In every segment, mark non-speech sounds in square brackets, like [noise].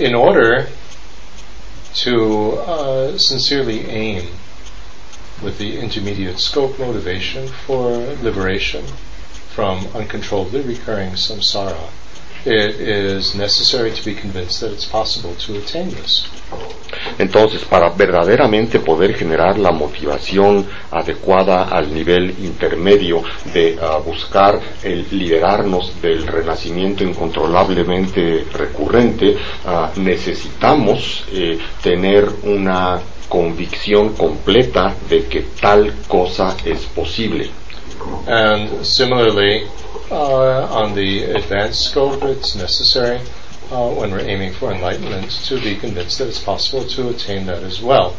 in order to uh, sincerely aim with the intermediate scope motivation for liberation from uncontrollably recurring samsara, it is necessary to be convinced that it's possible to attain this. Entonces, para verdaderamente poder generar la motivación adecuada al nivel intermedio de uh, buscar el liberarnos del renacimiento incontrolablemente recurrente, uh, necesitamos eh, tener una convicción completa de que tal cosa es posible. And similarly, uh, on the advanced scope, it's necessary uh, when we're aiming for enlightenment to be convinced that it's possible to attain that as well.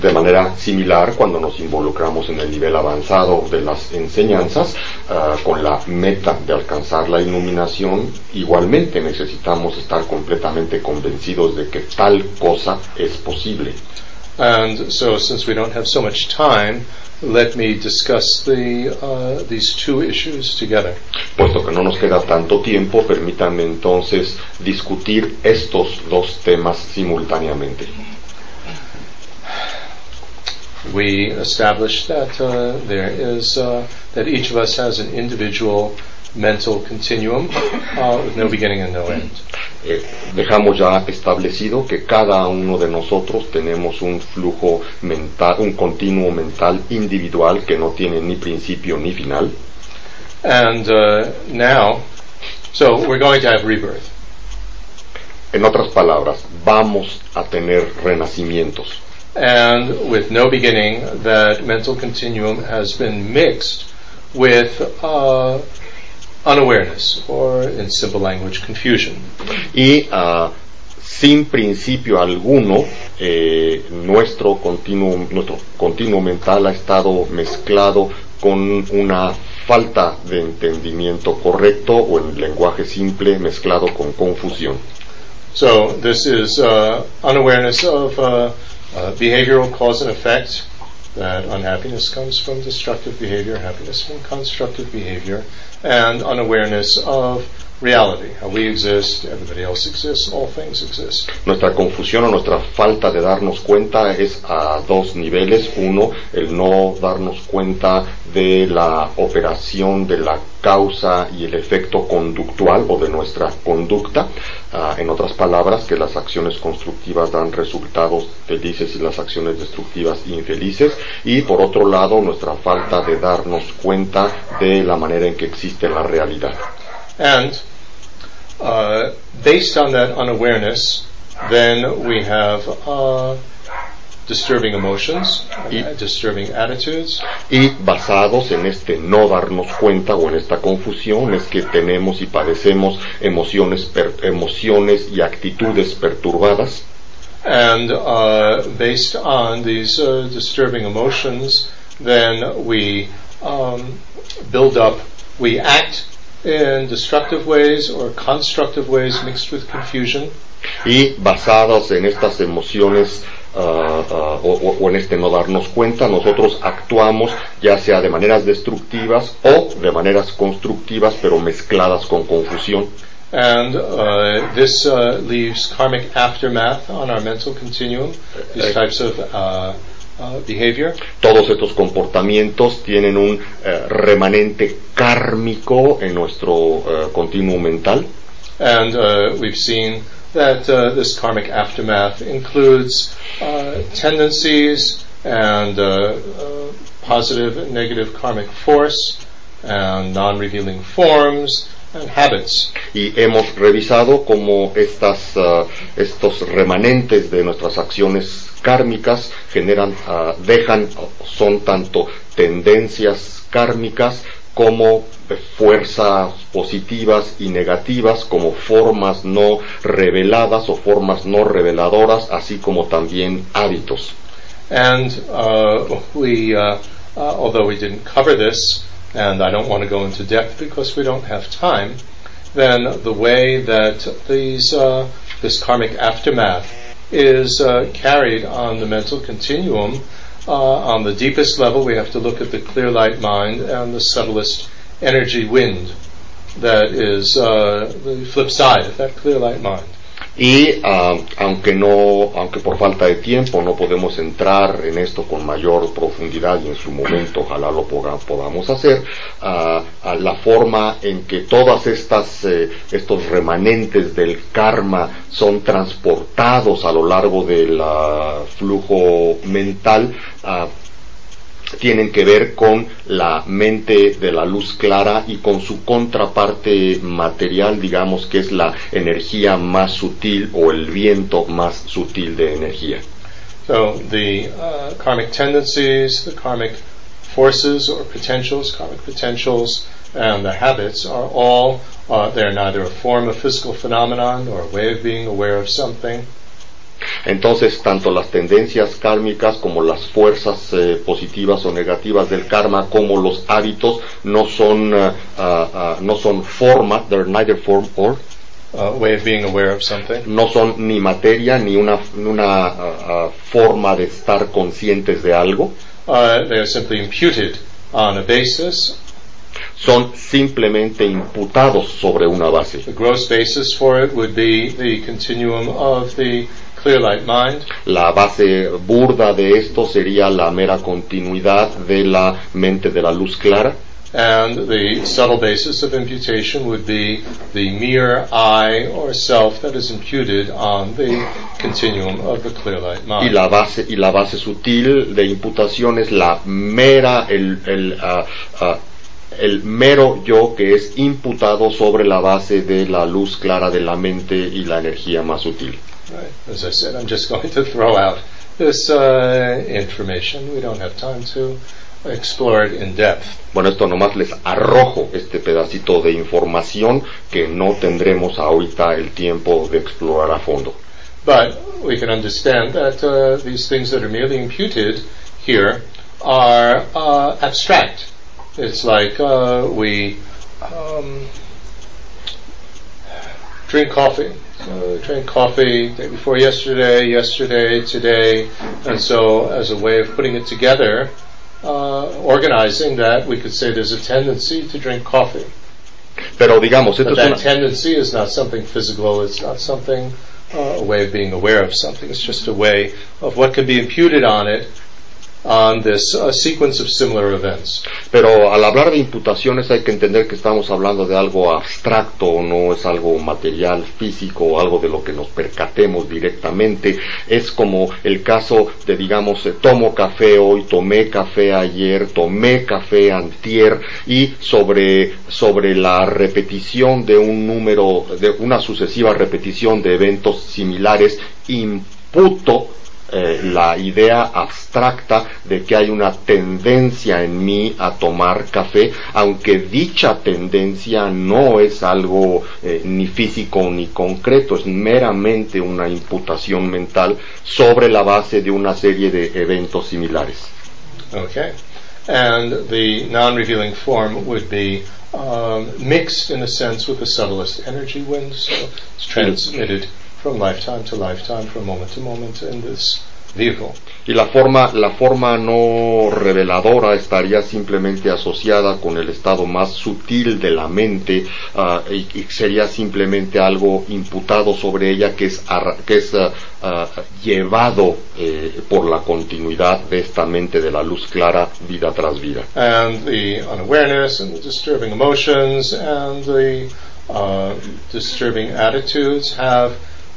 De manera similar, cuando nos involucramos en el nivel avanzado de las enseñanzas, uh, con la meta de alcanzar la iluminación, igualmente necesitamos estar completamente convencidos de que tal cosa es posible. And so, since we don't have so much time, let me discuss the, uh, these two issues together. Puesto que no nos queda tanto tiempo, permítanme entonces discutir estos dos temas simultáneamente. We established that uh, there is uh, that each of us has an individual mental continuum uh, with no beginning and no end. Eh, dejamos ya establecido que cada uno de nosotros tenemos un flujo mental, un continuo mental individual que no tiene ni principio ni final. And uh, now, so we're going to have rebirth. En otras palabras, vamos a tener renacimientos. And with no beginning, that mental continuum has been mixed with uh, unawareness, or in simple language, confusion. Y uh, sin principio alguno, eh, nuestro, continuo, nuestro continuo mental ha estado mezclado con una falta de entendimiento correcto o en lenguaje simple mezclado con confusión. So this is uh, unawareness of uh, behavioral cause and effect, that unhappiness comes from destructive behavior, happiness from constructive behavior, and unawareness of reality, we exist, everybody else exists, all things exist. Nuestra confusión o nuestra falta de darnos cuenta es a dos niveles. Uno, el no darnos cuenta de la operación de la causa y el efecto conductual o de nuestra conducta. Uh, en otras palabras, que las acciones constructivas dan resultados felices y las acciones destructivas infelices. Y por otro lado, nuestra falta de darnos cuenta de la manera en que existe la realidad. And uh, based on that unawareness, then we have uh, disturbing emotions, Y- disturbing attitudes, Y basados en este no darnos cuenta o en esta confusión es que tenemos y padecemos emociones, per- emociones y actitudes perturbadas. and uh, based on these uh, disturbing emotions, then we um, build up, we act in destructive ways or constructive ways mixed with confusion. Y basados en estas emociones ah, ah, o, o- en este no darnos cuenta, nosotros actuamos ya sea de maneras destructivas o de maneras constructivas, pero mezcladas con confusión. And uh, this uh, leaves karmic aftermath on our mental continuum, these types of uh, uh, behavior. Todos estos comportamientos tienen un eh, remanente kármico en nuestro eh, continuo mental. And uh, we've seen that uh, this karmic aftermath includes uh, tendencies and uh, uh, positive and negative karmic force and non-revealing forms and habits. y hemos revisado cómo estas, ah, estos remanentes de nuestras acciones kármicas generan, ah, dejan, son tanto tendencias kármicas como fuerzas positivas y negativas, como formas no reveladas o formas no reveladoras, así como también hábitos. And uh, we, uh, uh, although we didn't cover this, and I don't want to go into depth because we don't have time, then the way that these, uh, this karmic aftermath is uh, carried on the mental continuum, uh, on the deepest level, we have to look at the clear light mind and the subtlest energy wind that is uh, the flip side of that clear light mind. Y ah, aunque no, aunque por falta de tiempo no podemos entrar en esto con mayor profundidad y en su momento ojalá lo podamos hacer, ah, ah, la forma en que todas estas eh, estos remanentes del karma son transportados a lo largo del flujo mental tienen que ver con la mente de la luz clara y con su contraparte material, digamos que es la energía más sutil o el viento más sutil de energía. So the uh, karmic tendencies, the karmic forces or potentials, karmic potentials, and the habits are all, uh, they're neither a form of physical phenomenon or a way of being aware of something. Entonces, tanto las tendencias kármicas como las fuerzas eh, positivas o negativas del karma, como los hábitos, no son, uh, uh, no son forma, they're neither form or Uh, way of being aware of something. No son ni materia ni una, una uh, forma de estar conscientes de algo. they are simply imputed on a basis. Son simplemente imputados sobre una base. The gross basis for it would be the continuum of the la base burda de esto sería la mera continuidad de la mente de la luz clara. And the subtle basis of imputation would be the mere I or self that is imputed on the continuum of the clear light mind. Y la base, y la base sutil de imputación es la mera, el, el, uh, uh, el mero yo que es imputado sobre la base de la luz clara de la mente y la energía más sutil. Right. As I said, I'm just [laughs] going to throw out this uh, information. We don't have time to explore it in depth. Bueno, esto nomás les arrojo este pedacito de información que no tendremos ahorita el tiempo de explorar a fondo. But we can understand that uh, these things that are merely imputed here are uh, abstract. It's like uh, we um, drink coffee uh, drank coffee day before yesterday, yesterday, today, and so as a way of putting it together, uh, organizing that, we could say there's a tendency to drink coffee. Pero digamos, esto but that una... tendency is not something physical. It's not something uh, a way of being aware of something. It's just a way of what can be imputed on it on this uh, sequence of similar events. Pero al hablar de imputaciones hay que entender que estamos hablando de algo abstracto, no es algo material, físico, algo de lo que nos percatemos directamente. Es como el caso de, digamos, eh, tomo café hoy, tomé café ayer, tomé café antier y sobre, sobre la repetición de un número, de una sucesiva repetición de eventos similares, imputo eh, la idea abstracta de que hay una tendencia en mí a tomar café, aunque dicha tendencia no es algo eh, ni físico ni concreto, es meramente una imputación mental sobre la base de una serie de eventos similares. Okay. And the non-revealing form would be um, mixed in a sense with the subtlest energy wind, so it's transmitted from lifetime to lifetime, from moment to moment in this vehicle. Y la forma, la forma no reveladora estaría simplemente asociada con el estado más sutil de la mente uh, y, y, sería simplemente algo imputado sobre ella que es, que es uh, uh, llevado eh, por la continuidad de esta mente de la luz clara vida tras vida. And the unawareness and the disturbing emotions and the disturbing attitudes have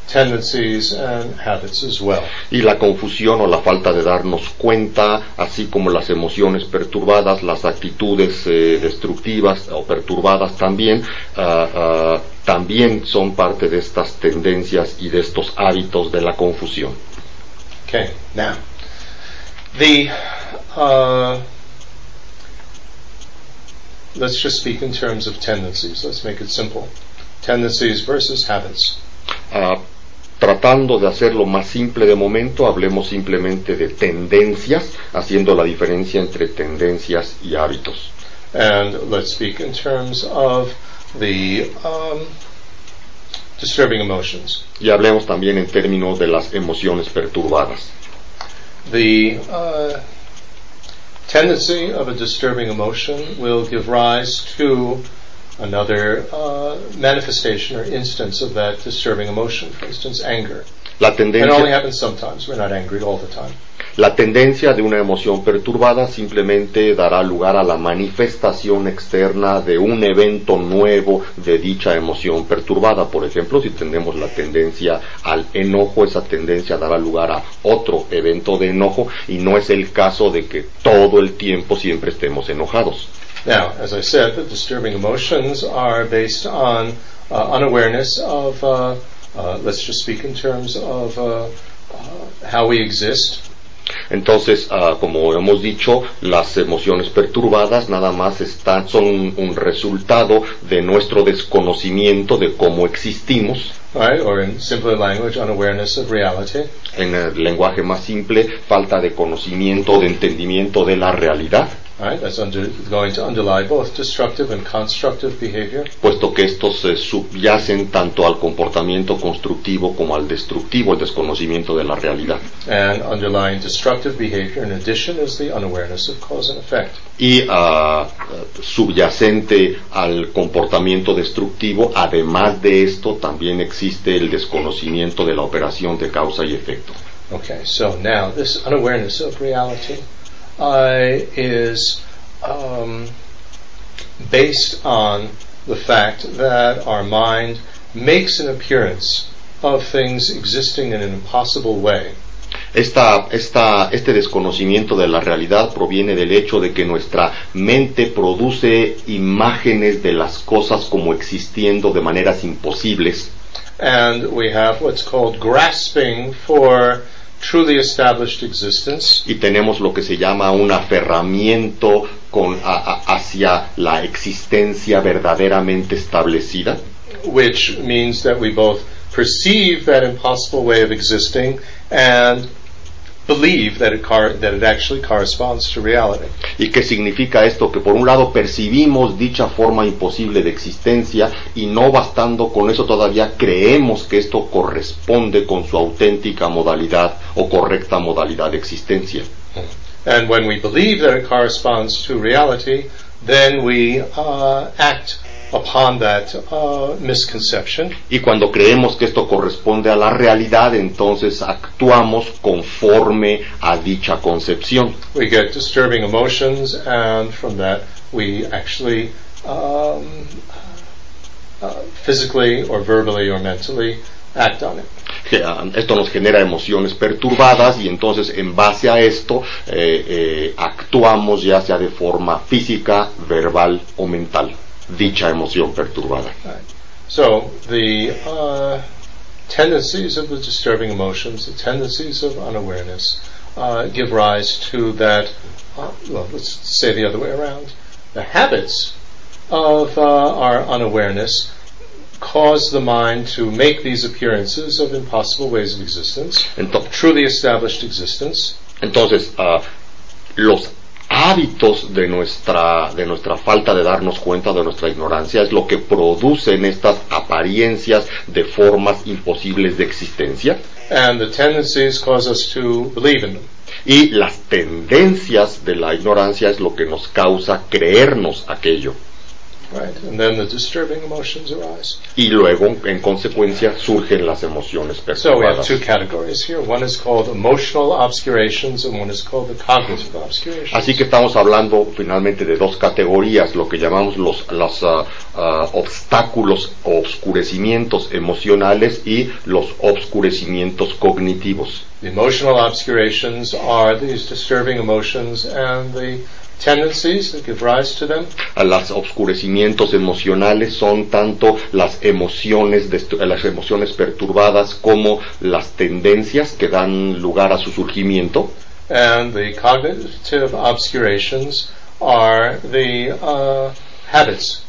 tendencies and habits as well. Y la confusión o la falta de darnos cuenta, así como las emociones perturbadas, las actitudes eh, destructivas o perturbadas también, uh, uh, también son parte de estas tendencias y de estos hábitos de la confusión. Okay, now, the, uh, let's just speak in terms of tendencies. Let's make it simple. Tendencies versus habits. Uh, tratando de hacerlo más simple de momento, hablemos simplemente de tendencias, haciendo la diferencia entre tendencias y hábitos. And let's speak in terms of the um, disturbing emotions. Y hablemos también en términos de las emociones perturbadas. The uh, tendency of a disturbing emotion will give rise to another uh, manifestation or instance of that disturbing emotion. For instance, anger. La It only tendencia, happens sometimes. We're not angry all the time. la tendencia de una emoción perturbada simplemente dará lugar a la manifestación externa de un evento nuevo de dicha emoción perturbada. Por ejemplo, si tenemos la tendencia al enojo, esa tendencia dará lugar a otro evento de enojo y no es el caso de que todo el tiempo siempre estemos enojados. Now, as I said, the disturbing emotions are based on uh, unawareness of, uh, uh, let's just speak in terms of uh, uh, how we exist, Entonces, ah, como hemos dicho, las emociones perturbadas nada más están, son un, un resultado de nuestro desconocimiento de cómo existimos. right? Or in simpler language, unawareness of reality. En el lenguaje más simple, falta de conocimiento, de entendimiento de la realidad, Right? That's under, going to underlie both destructive and constructive behavior. puesto que estos se subyacen tanto al comportamiento constructivo como al destructivo, el desconocimiento de la realidad. And underlying destructive behavior, in addition, is the unawareness of cause and effect. Y ah, subyacente al comportamiento destructivo, además de esto, también existe el desconocimiento de la operación de causa y efecto. Okay, so now this unawareness of reality uh, is um, based on the fact that our mind makes an appearance of things existing in an impossible way. Esta, esta, este desconocimiento de la realidad proviene del hecho de que nuestra mente produce imágenes de las cosas como existiendo de maneras imposibles And we have what's called grasping for truly established existence. y tenemos lo que se llama un aferramiento con, a- a- hacia la existencia verdaderamente establecida, which means that we both perceive that impossible way of existing and believe that it, cor- that it actually corresponds to reality. ¿Y qué significa esto? Que por un lado percibimos dicha forma imposible de existencia y no bastando con eso todavía creemos que esto corresponde con su auténtica modalidad o correcta modalidad de existencia. And when we believe that it corresponds to reality, then we uh, act upon that uh, misconception Y cuando creemos que esto corresponde a la realidad, entonces actuamos conforme a dicha concepción. we get disturbing emotions, and from that we actually um, uh, physically or verbally or mentally act on it. Ah, Esto nos genera emociones perturbadas y entonces en base a esto eh, eh, actuamos ya sea de forma física, verbal o mental dicha emoción perturbada. Right. So the uh, tendencies of the disturbing emotions, the tendencies of unawareness, uh, give rise to that. Uh, well, let's say the other way around. The habits of uh, our unawareness cause the mind to make these appearances of impossible ways of existence, Ento- truly established existence, Entonces, ah, los hábitos de nuestra, de nuestra falta de darnos cuenta de nuestra ignorancia es lo que producen estas apariencias de formas imposibles de existencia and the tendencies cause us to believe in them. y las tendencias de la ignorancia es lo que nos causa creernos aquello Right, and then the disturbing emotions arise. y luego en consecuencia surgen las emociones So we have two categories here. One is called emotional obscurations and one is called the cognitive obscurations. Así que estamos hablando finalmente de dos categorías, lo que llamamos los, los ah, ah, obstáculos o obscurecimientos emocionales y los obscurecimientos cognitivos. The emotional obscurations are these disturbing emotions and the tendencies that give rise to them. A Los obscurecimientos emocionales son tanto las emociones, las emociones perturbadas como las tendencias que dan lugar a su surgimiento. And the cognitive obscurations are the uh, habits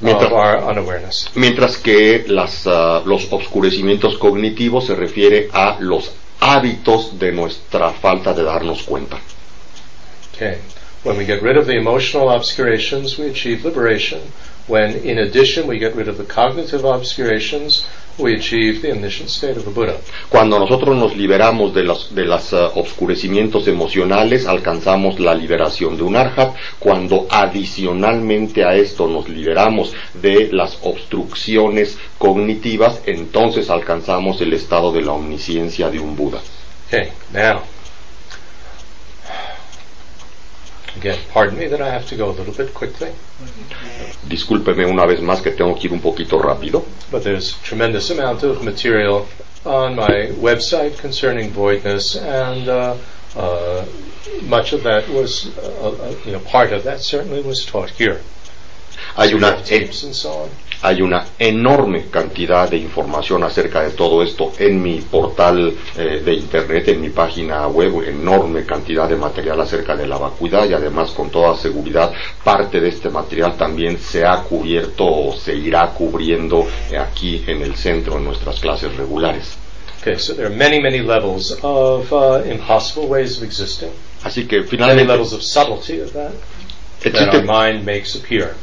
Mientras- of our unawareness. Mientras que las, ah, los obscurecimientos cognitivos se refiere a los hábitos de nuestra falta de darnos cuenta. Okay. When we get rid of the emotional obscurations, we achieve liberation. when in addition we get rid of the cognitive obscurations, we achieve the omniscient state of the Buddha. Cuando nosotros nos liberamos de los de las, uh, obscurecimientos emocionales, alcanzamos la liberación de un arhat. Cuando adicionalmente a esto nos liberamos de las obstrucciones cognitivas, entonces alcanzamos el estado de la omnisciencia de un Buda. Okay, now, again, pardon me that I have to go a little bit quickly, Discúlpeme una vez más que tengo que ir un poquito rápido. but there's tremendous amount of material on my website concerning voidness, and uh, uh, much of that was, uh, uh, you know, part of that certainly was taught here. Hay So una, tapes and so on. Hay una enorme cantidad de información acerca de todo esto en mi portal eh, de internet, en mi página web, enorme cantidad de material acerca de la vacuidad y además con toda seguridad parte de este material también se ha cubierto o se irá cubriendo aquí en el centro en nuestras clases regulares. Okay, so there are many, many levels of uh, impossible ways of existing, Así que many finalmente levels of subtlety of that that our mind makes appear.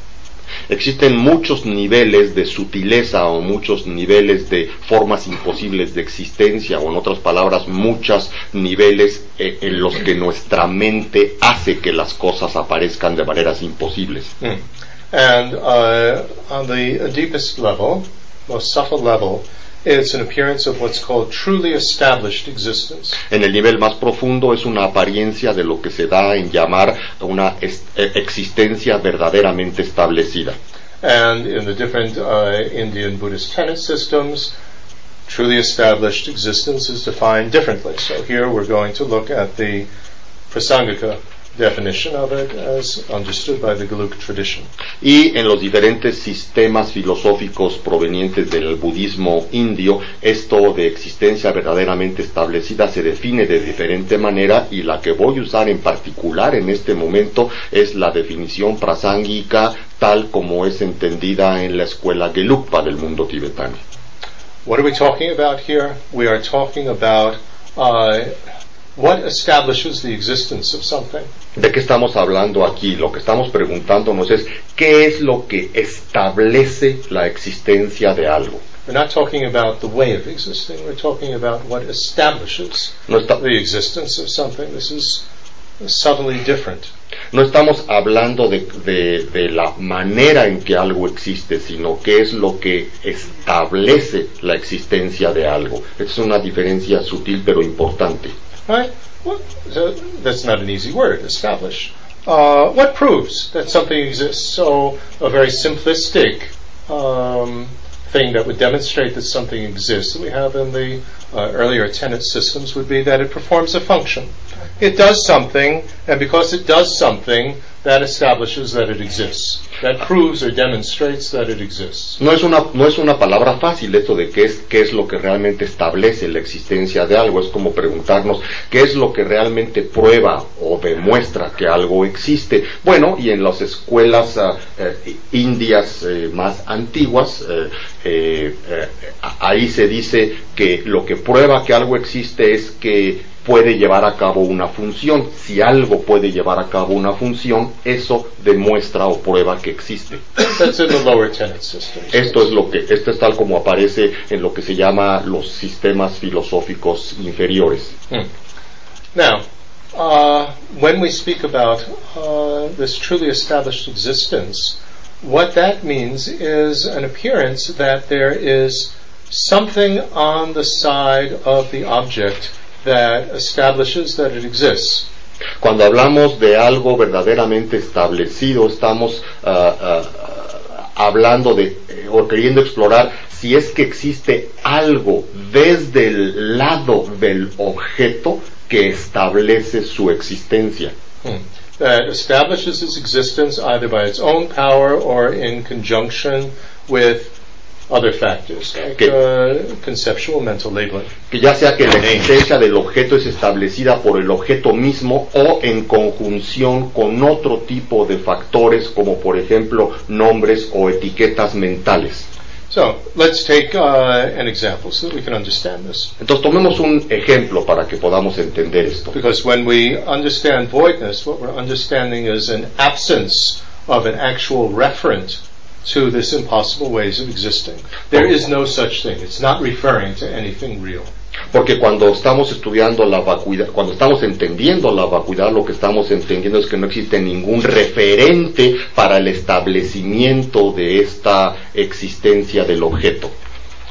Existen muchos niveles de sutileza o muchos niveles de formas imposibles de existencia o en otras palabras muchos niveles eh, en los que nuestra mente hace que las cosas aparezcan de maneras imposibles. Mm. And uh, on the deepest level, most subtle level, it's an appearance of what's called truly established existence. En el nivel más profundo es una apariencia de lo que se da en llamar una eh, existencia verdaderamente establecida. And in the different uh, Indian Buddhist tenet systems, truly established existence is defined differently. So here we're going to look at the Prasangika definition of it as understood by the Geluk tradition. Y en los diferentes sistemas filosóficos provenientes del budismo indio, esto de existencia verdaderamente establecida se define de diferente manera y la que voy a usar en particular en este momento es la definición prasángika tal como es entendida en la escuela Gelugpa del mundo tibetano. What are we talking about here? We are talking about uh, what establishes the existence of something. ¿De qué estamos hablando aquí? Lo que estamos preguntándonos es ¿qué es lo que establece la existencia de algo? We're not talking about the way of existing. We're talking about what establishes No, the existence of something. This is subtly different. no estamos hablando de, de- de la manera en que algo existe, sino qué es lo que establece la existencia de algo. Es una diferencia sutil pero importante. Right? So that's not an easy word, establish. Uh, what proves that something exists? So, a very simplistic um, thing that would demonstrate that something exists that we have in the uh, earlier tenet systems would be that it performs a function. It does something, and because it does something, that establishes that it exists. That proves or demonstrates that it exists. No es una, no es una palabra fácil esto de qué es, qué es lo que realmente establece la existencia de algo. Es como preguntarnos qué es lo que realmente prueba o demuestra que algo existe. Bueno, y en las escuelas ah, eh, indias eh, más antiguas, eh, ahí se dice que lo que prueba que algo existe es que puede llevar a cabo una función. Si algo puede llevar a cabo una función, eso demuestra o prueba que existe. Esto es lo que, esto es tal como aparece en lo que se llama los sistemas filosóficos inferiores. Hmm. Now, uh, when we speak about uh, this truly established existence, what that means is an appearance that there is something on the side of the object that establishes that it exists. Cuando hablamos de algo verdaderamente establecido, estamos ah, ah, hablando de eh, o queriendo explorar si es que existe algo desde el lado del objeto que establece su existencia. Hmm. That establishes its existence either by its own power or in conjunction with other factors like Que- uh, conceptual mental labeling. que ya sea que la existencia del objeto es establecida por el objeto mismo o en conjunción con otro tipo de factores como por ejemplo nombres o etiquetas mentales. So let's take uh, an example so that we can understand this. Entonces tomemos un ejemplo para que podamos entender esto. Because when we understand voidness, what we're understanding is an absence of an actual referent to this impossible ways of existing. There is no such thing. It's not referring to anything real. Porque cuando estamos estudiando la vacuidad, cuando estamos entendiendo la vacuidad, lo que estamos entendiendo es que no existe ningún referente para el establecimiento de esta existencia del objeto.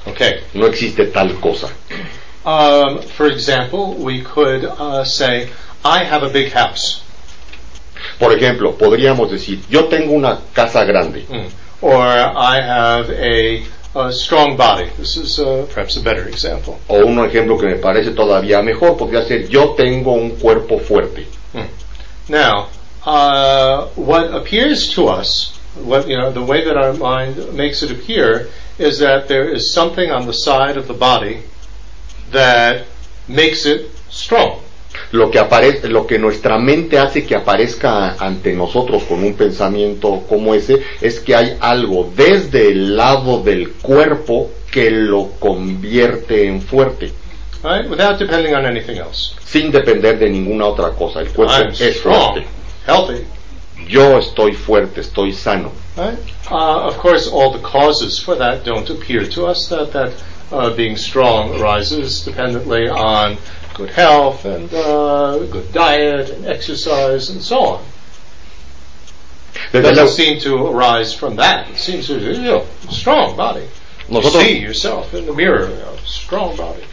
Okay. No existe tal cosa. Um, for example, we could uh, say, I have a big house. Por ejemplo, podríamos decir, yo tengo una casa grande. Mm. Or I have a, a strong body. This is uh, perhaps a better example. O un ejemplo que me parece todavía mejor podría ser, yo tengo un cuerpo fuerte. Mm. Now, uh, what appears to us, what you know, the way that our mind makes it appear, is that there is something on the side of the body that makes it strong. Lo que, aparece, lo que nuestra mente hace que aparezca ante nosotros con un pensamiento como ese es que hay algo desde el lado del cuerpo que lo convierte en fuerte. Right? Without depending on anything else. Sin depender de ninguna otra cosa. El cuerpo I'm es strong, fuerte. healthy. Yo estoy fuerte, estoy sano. Right? Uh, of course, all the causes for that don't appear to us. That that uh, being strong arises dependently on good health and uh, good diet and exercise and so on. It doesn't seem to arise from that. It seems to be you know, strong body. You see yourself in the mirror, you know, strong body.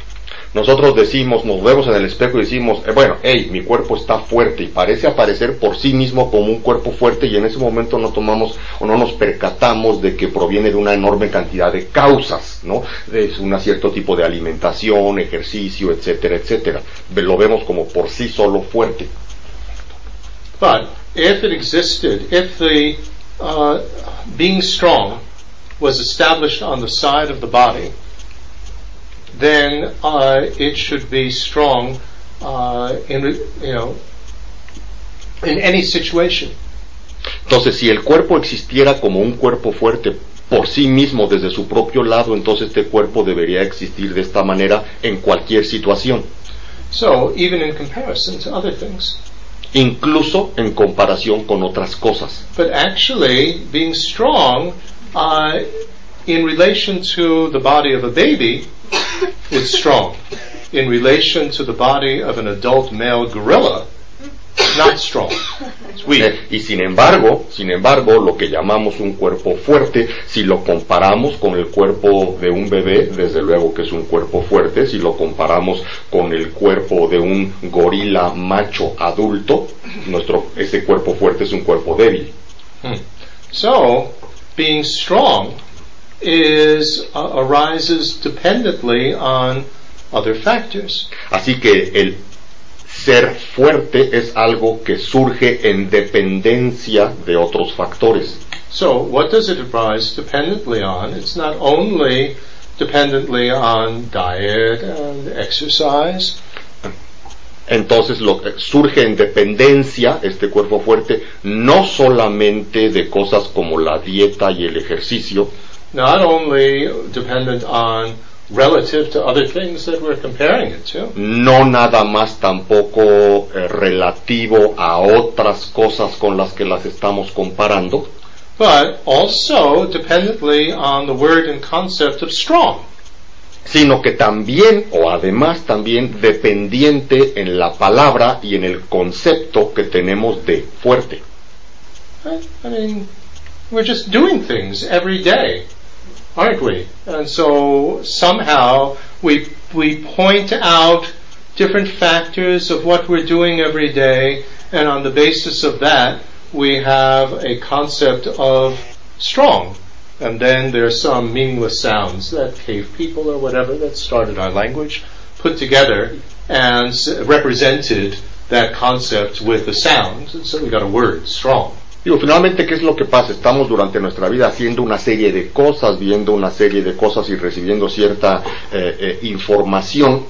Nosotros decimos, nos vemos en el espejo y decimos, eh, bueno, hey, mi cuerpo está fuerte y parece aparecer por sí mismo como un cuerpo fuerte y en ese momento no tomamos o no nos percatamos de que proviene de una enorme cantidad de causas, ¿no? Es un cierto tipo de alimentación, ejercicio, etcétera, etcétera. Lo vemos como por sí solo fuerte. But if it existed, if the uh, being strong was established on the side of the body, then uh, it should be strong uh, in you know in any situation. Entonces, si el cuerpo existiera como un cuerpo fuerte por sí mismo desde su propio lado, entonces este cuerpo debería existir de esta manera en cualquier situación, So even in comparison to other things. incluso en comparación con otras cosas. But actually, being strong uh, in relation to the body of a baby is strong. In relation to the body of an adult male gorilla, not strong. It's weak. Y sin embargo, sin embargo, lo que llamamos un cuerpo fuerte, si lo comparamos con el cuerpo de un bebé, desde luego que es un cuerpo fuerte, si lo comparamos con el cuerpo de un gorila macho adulto, nuestro, ese cuerpo fuerte es un cuerpo débil. Hmm. So, being strong is uh, arises dependently on other factors. Así que el ser fuerte es algo que surge en dependencia de otros factores. So, what does it arise dependently on? It's not only dependently on diet and exercise, Entonces lo que surge en dependencia este cuerpo fuerte no solamente de cosas como la dieta y el ejercicio, not only dependent on relative to other things that we're comparing it to, no nada más tampoco eh, relativo a otras cosas con las que las estamos comparando, but also dependently on the word and concept of strong. sino que también o además también dependiente en la palabra y en el concepto que tenemos de fuerte. I mean, we're just doing things every day, aren't we? And so somehow we we point out different factors of what we're doing every day, and on the basis of that, we have a concept of strong. And then there are some meaningless sounds that cave people or whatever that started our language put together and represented that concept with the sound. and so we got a word, strong. Digo, finalmente, ¿qué es lo que pasa? Estamos durante nuestra vida haciendo una serie de cosas, viendo una serie de cosas y recibiendo cierta eh, eh, información.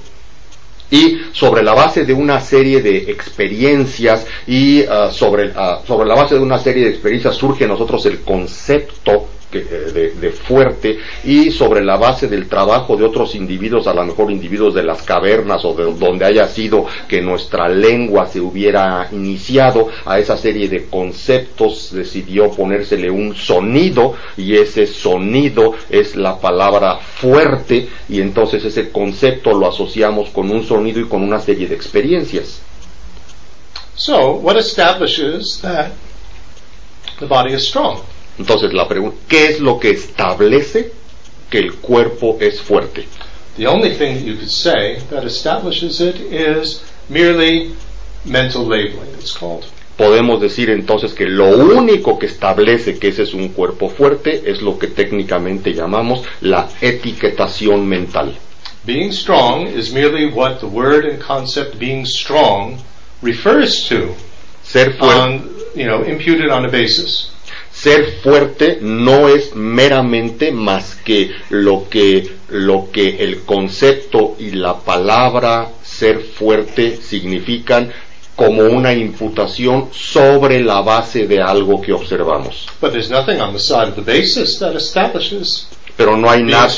Y sobre la base de una serie de experiencias y ah, sobre, ah, sobre la base de una serie de experiencias surge en nosotros el concepto eh, de, de fuerte y sobre la base del trabajo de otros individuos, a lo mejor individuos de las cavernas o de donde haya sido que nuestra lengua se hubiera iniciado a esa serie de conceptos, decidió ponérsele un sonido y ese sonido es la palabra fuerte y entonces ese concepto lo asociamos con un sonido y con una serie de experiencias. So, what establishes that the body is strong? Entonces la pregunta, ¿qué es lo que establece que el cuerpo es fuerte? The only thing that you could say that establishes it is merely mental labeling, it's called. Podemos decir entonces que lo único que establece que ese es un cuerpo fuerte es lo que técnicamente llamamos la etiquetación mental. Being strong is merely what the word and concept being strong refers to Ser fuerte, on, you know, imputed on a basis. Ser fuerte no es meramente más que lo que lo que el concepto y la palabra ser fuerte significan como una imputación sobre la base de algo que observamos. But there's nothing on the side of the basis that establishes Pero no hay nada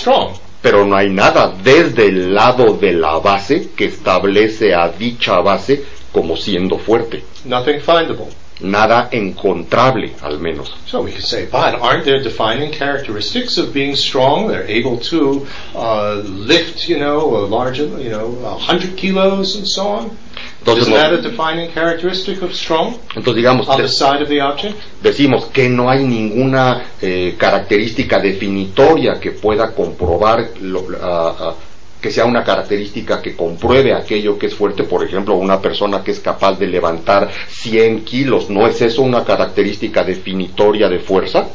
pero no hay nada desde el lado de la base que establece a dicha base como siendo fuerte. Nothing findable. Nada encontrable, al menos. So we could say, but aren't there defining characteristics of being strong? They're able to uh, lift, you know, a large, you know, a hundred kilos and so on. Entonces, no- that a defining characteristic of strong entonces digamos, on the side of the object? decimos que no hay ninguna eh, característica definitoria que pueda comprobar lo- ah, ah, que sea una característica que compruebe aquello que es fuerte, por ejemplo, una persona que es capaz de levantar 100 kilos, ¿no es eso una característica definitoria de fuerza?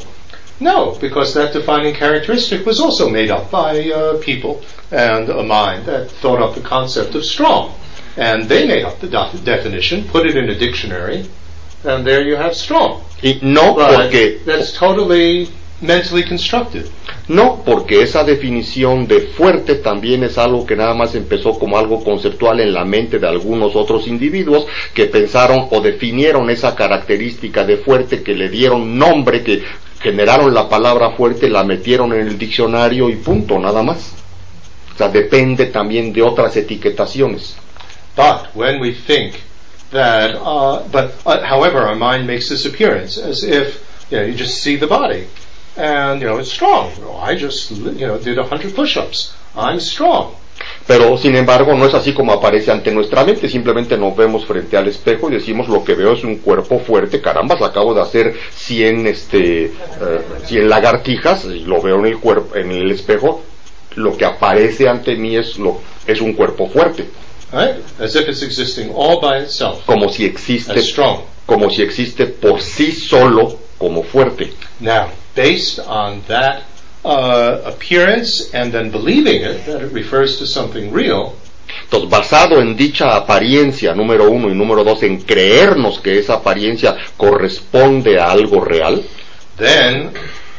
No, because that defining characteristic was also made up by uh, people and a mind that thought up the concept of strong. And they made up the do- definition, put it in a dictionary, and there you have strong. Y no But porque that's totally mentally constructed. No, porque esa definición de fuerte también es algo que nada más empezó como algo conceptual en la mente de algunos otros individuos que pensaron o definieron esa característica de fuerte, que le dieron nombre, que generaron la palabra fuerte, la metieron en el diccionario y punto, nada más. O sea, depende también de otras etiquetaciones. But when we think that, uh, but uh, however, our mind makes this appearance as if you know you just see the body, and you know it's strong. I just you know did a hundred push-ups. I'm strong. Pero, sin embargo, no es así como aparece ante nuestra mente, simplemente nos vemos frente al espejo y decimos lo que veo es un cuerpo fuerte, carambas, acabo de hacer 100, este, eh, 100 lagartijas y lo veo en el cuerpo, en el espejo, lo que aparece ante mí es, lo, es un cuerpo fuerte, Right? As if it's existing all by itself como si existe, strong. como si existe por sí solo como fuerte. Now, based on that uh, appearance and then believing it, that it refers to something real, Entonces, basado en dicha apariencia, número uno, y número dos, en creernos que esa apariencia corresponde a algo real, then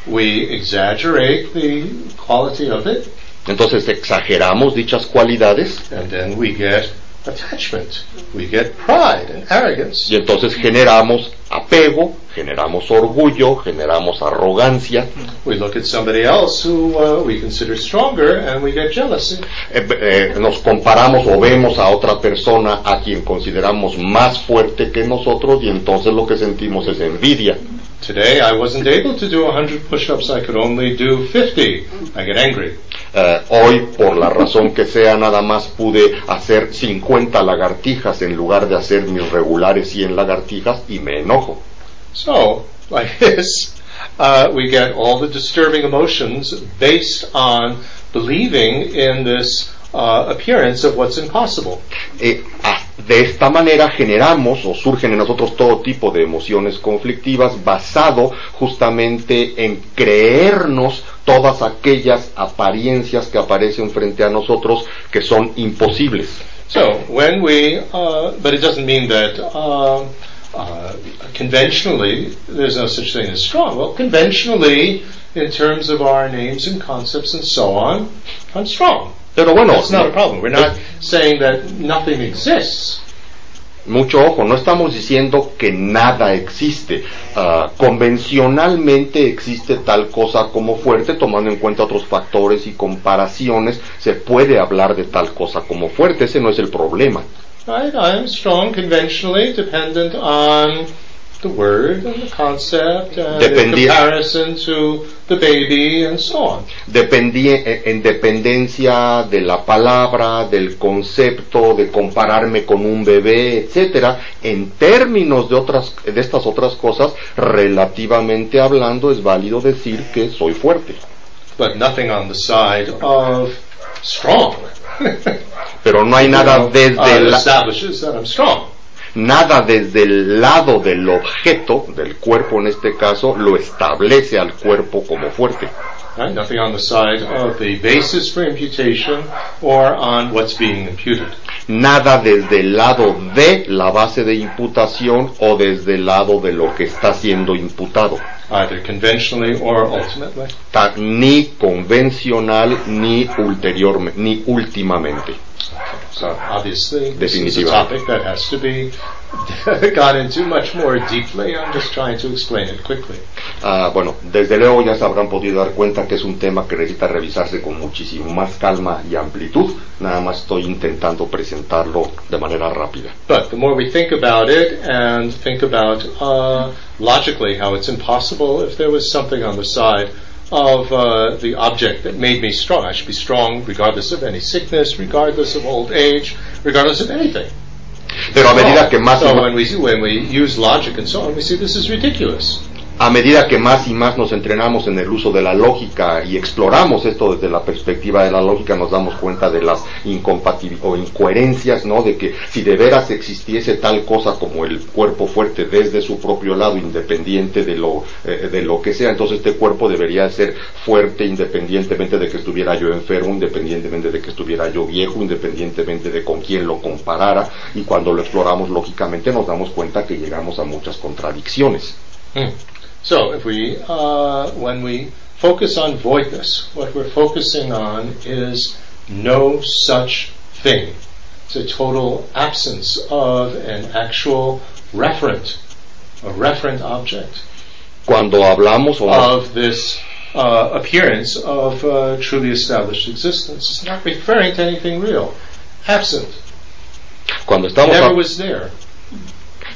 we exaggerate the quality of it, entonces exageramos dichas cualidades and then we get attachment. We get pride and arrogance. y entonces generamos apego, generamos orgullo, generamos arrogancia, We look at somebody else who uh, we consider stronger and we get jealousy. eh, eh, nos comparamos o vemos a otra persona a quien consideramos más fuerte que nosotros y entonces lo que sentimos es envidia. Today I wasn't able to do 100 push-ups, I could only do 50. I get angry. Eh, hoy, por la razón que sea, nada más pude hacer 50 lagartijas en lugar de hacer mis regulares 100 lagartijas y me enojo. So, like this, uh, we get all the disturbing emotions based on believing in this uh, appearance of what's impossible. Eh, ah, de esta manera generamos o surgen en nosotros todo tipo de emociones conflictivas basado justamente en creernos todas aquellas apariencias que aparecen frente a nosotros que son imposibles. So, when we, uh, but it doesn't mean that uh, uh, conventionally there's no such thing as strong. Well, conventionally, in terms of our names and concepts and so on, I'm strong. Pero bueno, That's not a problem. We're not saying that nothing exists. Mucho ojo, no estamos diciendo que nada existe. Ah, convencionalmente existe tal cosa como fuerte, tomando en cuenta otros factores y comparaciones, se puede hablar de tal cosa como fuerte, ese no es el problema. Right, I am strong conventionally, dependent on the word and the concept and in comparison to the baby and so on. Dependí en dependencia de la palabra, del concepto, de compararme con un bebé, etcétera, en términos de otras de estas otras cosas, relativamente hablando, es válido decir que soy fuerte. But nothing on the side of strong. Pero no hay nada [laughs] desde uh, establishes that I'm strong nada desde el lado del objeto, del cuerpo en este caso, lo establece al cuerpo como fuerte. Right? Nothing on the side of the basis for imputation or on what's being imputed. Nada desde el lado de la base de imputación o desde el lado de lo que está siendo imputado. Either conventionally or ultimately. ni convencional ni ulteriormente, ni últimamente. So obviously, this is a topic that has to be [laughs] got into much more deeply. I'm just trying to explain it quickly. Uh, bueno, desde luego ya se habrán podido dar cuenta que es un tema que necesita revisarse con muchísimo más calma y amplitud. Nada más estoy intentando presentarlo de manera rápida. But the more we think about it and think about uh, logically how it's impossible if there was something on the side of uh, the object that made me strong. I should be strong regardless of any sickness, regardless of old age, regardless of anything. Pero a medida que más so when we when we use logic and so on, we see this is ridiculous. A medida que más y más nos entrenamos en el uso de la lógica y exploramos esto desde la perspectiva de la lógica, nos damos cuenta de las incompatibilidades o incoherencias, ¿no? De que si de veras existiese tal cosa como el cuerpo fuerte desde su propio lado, independiente de lo, eh, de lo que sea, entonces este cuerpo debería ser fuerte independientemente de que estuviera yo enfermo, independientemente de que estuviera yo viejo, independientemente de con quién lo comparara, y cuando lo exploramos lógicamente nos damos cuenta que llegamos a muchas contradicciones. Mm. So if we, uh, when we focus on voidness, what we're focusing on is no such thing. It's a total absence of an actual referent, a referent object. Cuando hablamos of this uh, appearance of uh, truly established existence, it's not referring to anything real. Absent. Cuando estamos Never was there.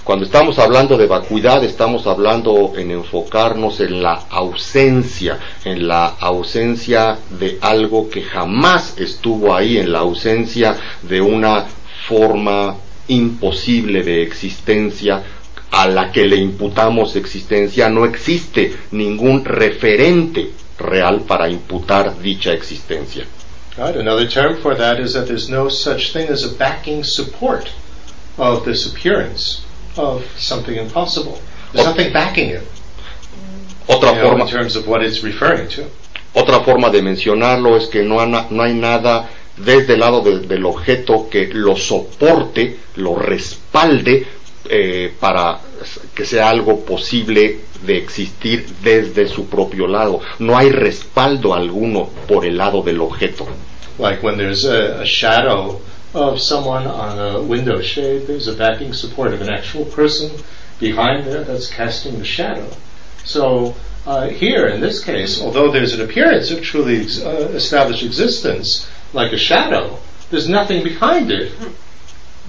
Cuando estamos hablando de vacuidad, estamos hablando en enfocarnos en la ausencia, en la ausencia de algo que jamás estuvo ahí, en la ausencia de una forma imposible de existencia a la que le imputamos existencia. No existe ningún referente real para imputar dicha existencia. Another term for that is that there's no such thing as a backing support of this of something impossible. There's nothing backing it. Otra you know, forma. In terms of what it's referring to. Otra forma de mencionarlo es que no, no hay nada desde el lado de, del objeto que lo soporte, lo respalde eh, para que sea algo posible de existir desde su propio lado. No hay respaldo alguno por el lado del objeto. Like when there's a, a shadow of someone on a window shade. There's a backing support of an actual person behind there that's casting the shadow. So uh, here, in this case, although there's an appearance of truly ex- uh, established existence, like a shadow, there's nothing behind it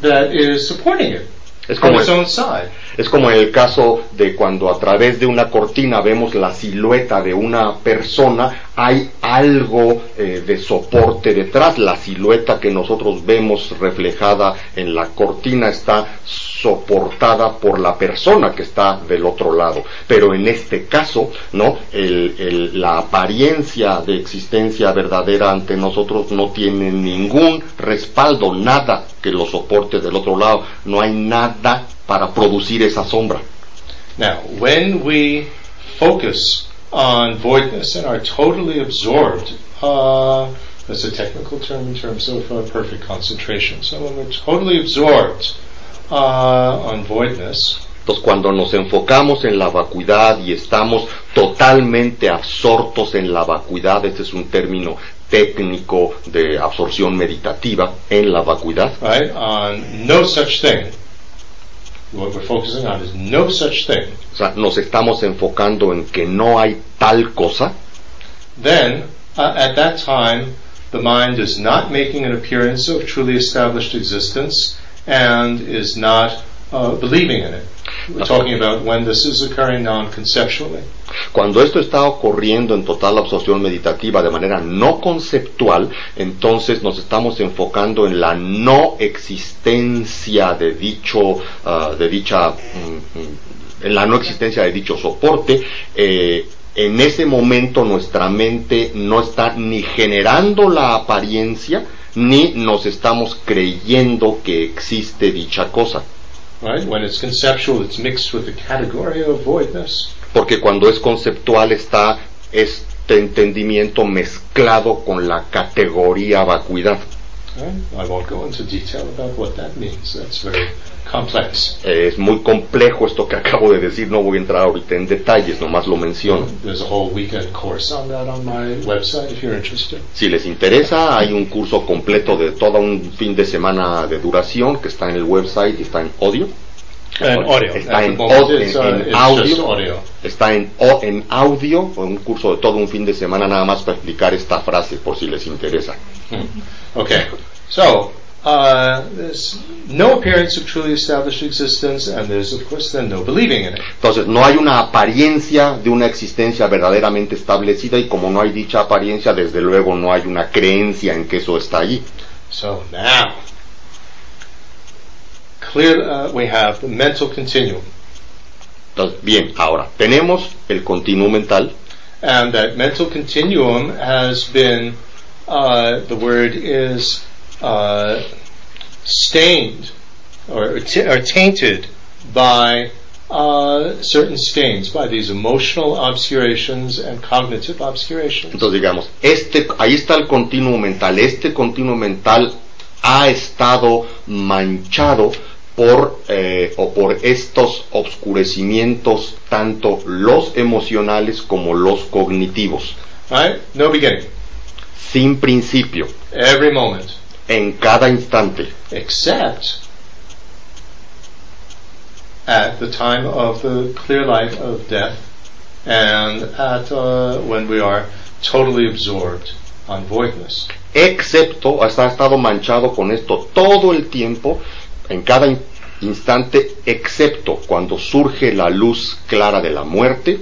that is supporting it es como, side. Es como en el caso de cuando a través de una cortina vemos la silueta de una persona, hay algo eh, de soporte detrás. La silueta que nosotros vemos reflejada en la cortina está soportada por la persona que está del otro lado. Pero en este caso, ¿no? la apariencia de existencia verdadera ante nosotros no tiene ningún respaldo, nada que lo soporte del otro lado. No hay nada para producir esa sombra. Now, when we focus on voidness and are totally absorbed, uh, that's a technical term in terms of uh, perfect concentration. So when we're totally absorbed Entonces, cuando nos enfocamos en la vacuidad y estamos totalmente absortos en la vacuidad, este es un término técnico de absorción meditativa en la vacuidad. Right, on no such thing. What we're focusing on is no such thing, o sea, nos estamos enfocando en que no hay tal cosa, then uh, at that time the mind is not making an appearance of truly established existence and is not uh, believing in it. We're talking about when this is occurring non-conceptually. Cuando esto está ocurriendo en total absorción meditativa de manera no conceptual, entonces nos estamos enfocando en la no existencia de dicho, ah, de dicha, mm, mm, en la no existencia de dicho soporte. eh, en ese momento nuestra mente no está ni generando la apariencia, ni nos estamos creyendo que existe dicha cosa. Right? When it's conceptual, it's mixed with the category of voidness. porque cuando es conceptual está este entendimiento mezclado con la categoría vacuidad. I won't go into detail about what that means. That's very complex. Eh, Es muy complejo esto que acabo de decir, no voy a entrar ahorita en detalles, nomás lo menciono. There's a whole weekend course on that on my website if you're interested. Si les interesa, hay un curso completo de todo un fin de semana de duración que está en el website y está en audio. Está en, en- audio. Está en, o- en audio, un curso de todo un fin de semana nada más para explicar esta frase por si les interesa. Hmm. Okay. So, uh, there's no appearance of truly established existence, and there's, of course, then no believing in it. Entonces, no hay una apariencia de una existencia verdaderamente establecida y como no hay dicha apariencia, desde luego no hay una creencia en que eso está allí. So now, clear, uh, we have the mental continuum, bien, ahora, tenemos el continuo mental, and that mental continuum has been, uh, the word is uh, stained or, t- or tainted by uh, certain stains, by these emotional obscurations and cognitive obscurations. entonces digamos, este, ahí está el continuo mental, este continuo mental ha estado manchado por, eh, o por estos obscurecimientos, tanto los emocionales como los cognitivos, Right? No beginning. sin principio, Every moment. en cada instante. except at the time of the clear light of death and at uh, when we are totally absorbed on voidness. excepto, sea, ha estado manchado con esto todo el tiempo, en cada in- instante, excepto cuando surge la luz clara de la muerte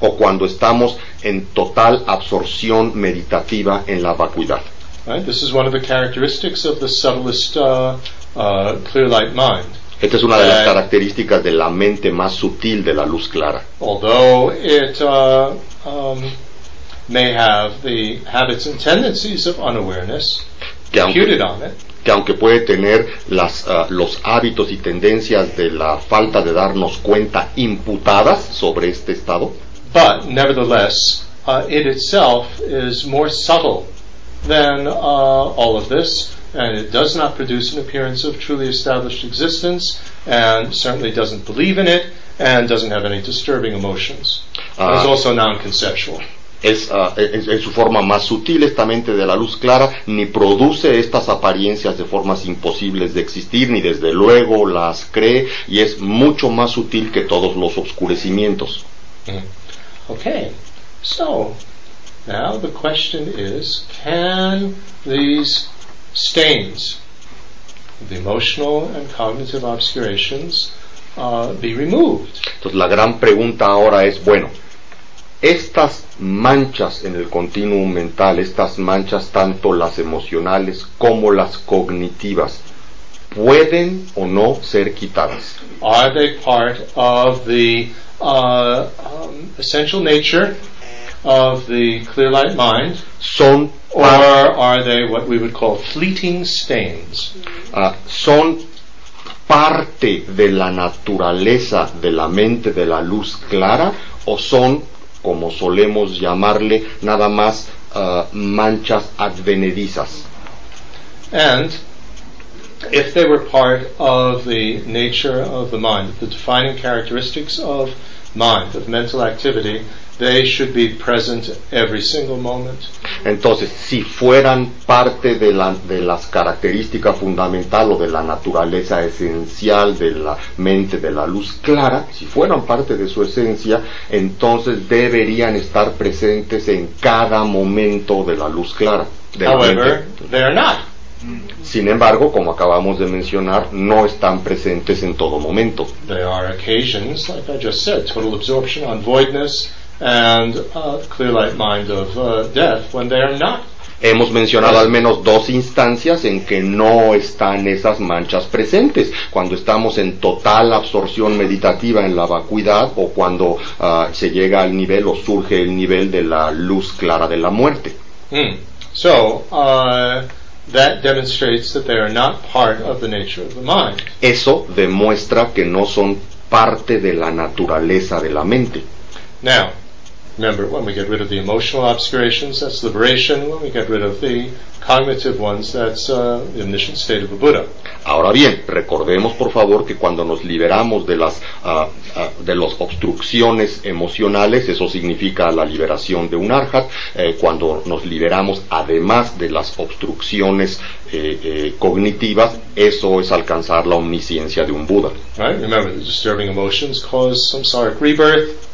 o cuando estamos en total absorción meditativa en la vacuidad. Right? This is one of the characteristics of the subtlest uh, uh, clear light mind. Esta es una de las características de la mente más sutil de la luz clara. Although it uh, um, may have the habits and tendencies of unawareness Que aunque, imputed on it, que aunque puede tener las, ah, los hábitos y tendencias de la falta de darnos cuenta imputadas sobre este estado, But nevertheless, uh, it itself is more subtle than uh, all of this, and it does not produce an appearance of truly established existence, and certainly doesn't believe in it, and doesn't have any disturbing emotions. Ah. It's also non-conceptual. Es, ah, es- en su forma más sutil esta mente de la luz clara, ni produce estas apariencias de formas imposibles de existir, ni desde luego las cree, y es mucho más sutil que todos los oscurecimientos. Okay, so now the question is, can these stains, the emotional and cognitive obscurations, uh, be removed? Entonces la gran pregunta ahora es, bueno, estas manchas en el continuum mental, estas manchas tanto las emocionales como las cognitivas, ¿pueden o no ser quitadas? Are they part of the uh, um, essential nature of the clear light mind, Son or are they what we would call fleeting stains? Ah, son parte de la naturaleza de la mente de la luz clara o son, como solemos llamarle, nada más ah, manchas advenedizas. And if they were part of the nature of the mind, the defining characteristics of mind, of mental activity, they should be present every single moment. Entonces, si fueran parte de, la- de las características fundamentales o de la naturaleza esencial de la mente de la luz clara, si fueran parte de su esencia, entonces deberían estar presentes en cada momento de la luz clara. de However, they are not. Sin embargo, como acabamos de mencionar, no están presentes en todo momento. There are occasions, like I just said, total absorption on voidness and uh, clear light mind of uh, death when they are not. Hemos mencionado al menos dos instancias en que no están esas manchas presentes, cuando estamos en total absorción meditativa en la vacuidad o cuando ah, se llega al nivel o surge el nivel de la luz clara de la muerte. Hmm. So, uh, that demonstrates that they are not part of the nature of the mind. Eso demuestra que no son parte de la naturaleza de la mente. Now, remember, when we get rid of the emotional obscurations, that's liberation. When we get rid of the cognitive ones, that's uh, the omniscient state of a Buddha. Ahora bien, recordemos por favor que cuando nos liberamos de las ah, de las obstrucciones emocionales, eso significa la liberación de un arhat, eh, cuando nos liberamos además de las obstrucciones eh, eh, cognitivas, eso es alcanzar la omnisciencia de un Buda. Right? Remember, the disturbing emotions cause samsaric rebirth.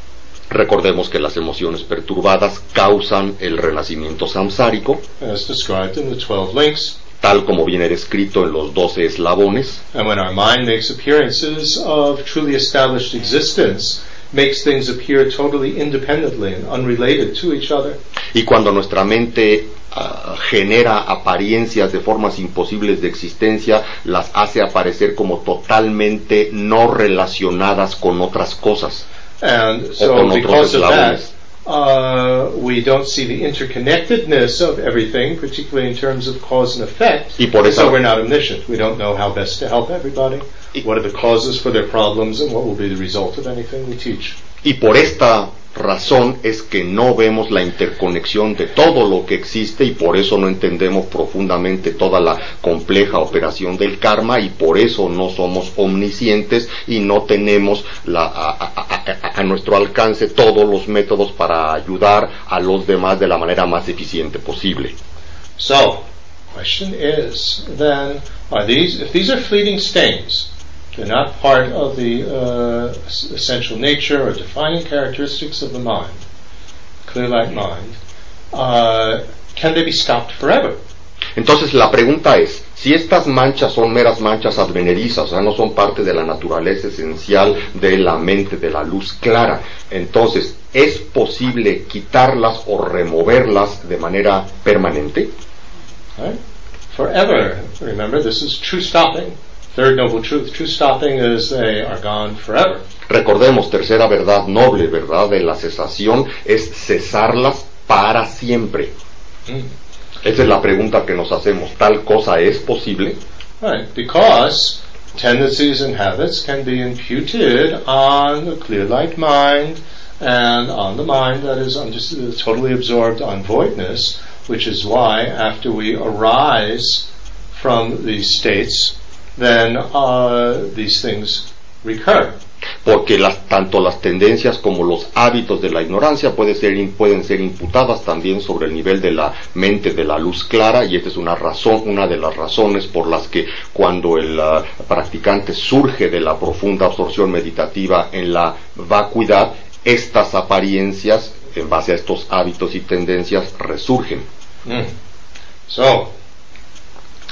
Recordemos que las emociones perturbadas causan el renacimiento samsárico, as described in the 12 links. tal como viene descrito en los doce eslabones, And when our mind makes appearances of truly established existence, makes things appear totally independently and unrelated to each other, Y cuando nuestra mente ah, genera apariencias de formas imposibles de existencia, las hace aparecer como totalmente no relacionadas con otras cosas. And so because of that, uh, we don't see the interconnectedness of everything, particularly in terms of cause and effect. Y por eso- so we're not omniscient. We don't know how best to help everybody. What are the causes for their problems, and what will be the result of anything we teach. Y por esta razón es que no vemos la interconexión de todo lo que existe y por eso no entendemos profundamente toda la compleja operación del karma y por eso no somos omniscientes y no tenemos la- a, a- a- a nuestro alcance todos los métodos para ayudar a los demás de la manera más eficiente posible. So, question is then, are these, if these are fleeting stains, they're not part of the uh, es- essential nature or defining characteristics of the mind, clear light mind, uh, can they be stopped forever? Entonces la pregunta es, si estas manchas son meras manchas advenerizas, o sea, no son parte de la naturaleza esencial de la mente, de la luz clara, entonces, ¿es posible quitarlas o removerlas de manera permanente? Right? Forever. Remember, this is true stopping. Third noble truth. True stopping is they are gone forever. Recordemos, tercera verdad noble, verdad de la cesación, es cesarlas para siempre. Mm. Esa es la pregunta que nos hacemos. ¿Tal cosa es posible? Right, because tendencies and habits can be imputed on the clear light mind and on the mind that is totally absorbed on voidness, which is why after we arise from these states, then uh, these things recur. porque las, tanto las tendencias como los hábitos de la ignorancia puede ser, pueden ser imputadas también sobre el nivel de la mente de la luz clara y esta es una razón, una de las razones por las que cuando el ah, practicante surge de la profunda absorción meditativa en la vacuidad, estas apariencias en base a estos hábitos y tendencias resurgen. Mm. So,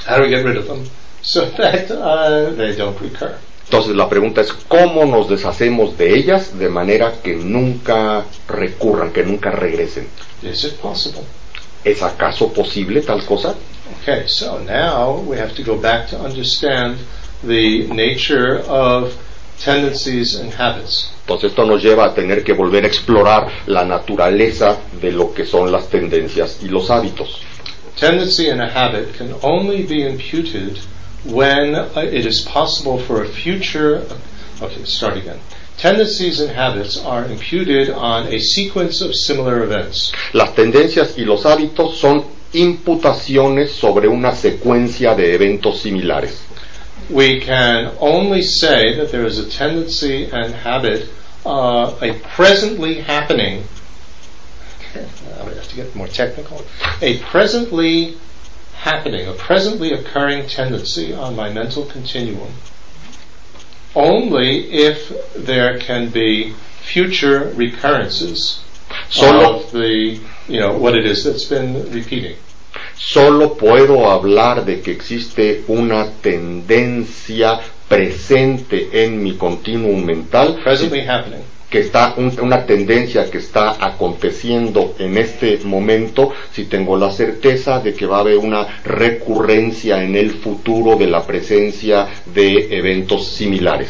how do we get rid of them so [laughs] that uh, they don't recur? Entonces la pregunta es cómo nos deshacemos de ellas de manera que nunca recurran, que nunca regresen. Is it possible? ¿Es acaso posible tal cosa? Okay, so now we have to go back to understand the nature of tendencies and habits. Entonces esto nos lleva a tener que volver a explorar la naturaleza de lo que son las tendencias y los hábitos. Tendency and a habit can only be imputed when uh, it is possible for a future. Okay, start again. Tendencies and habits are imputed on a sequence of similar events. Las tendencias y los hábitos son imputaciones sobre una secuencia de eventos similares. We can only say that there is a tendency and habit, uh, a presently happening [laughs] I have to get more technical, a presently happening, a presently occurring tendency on my mental continuum only if there can be future recurrences Solo, of the, you know, what it is that's been repeating. solo puedo hablar de que existe una tendencia presente en mi continuum mental Presently happening. Que está un- una tendencia que está aconteciendo en este momento si tengo la certeza de que va a haber una recurrencia en el futuro de la presencia de eventos similares.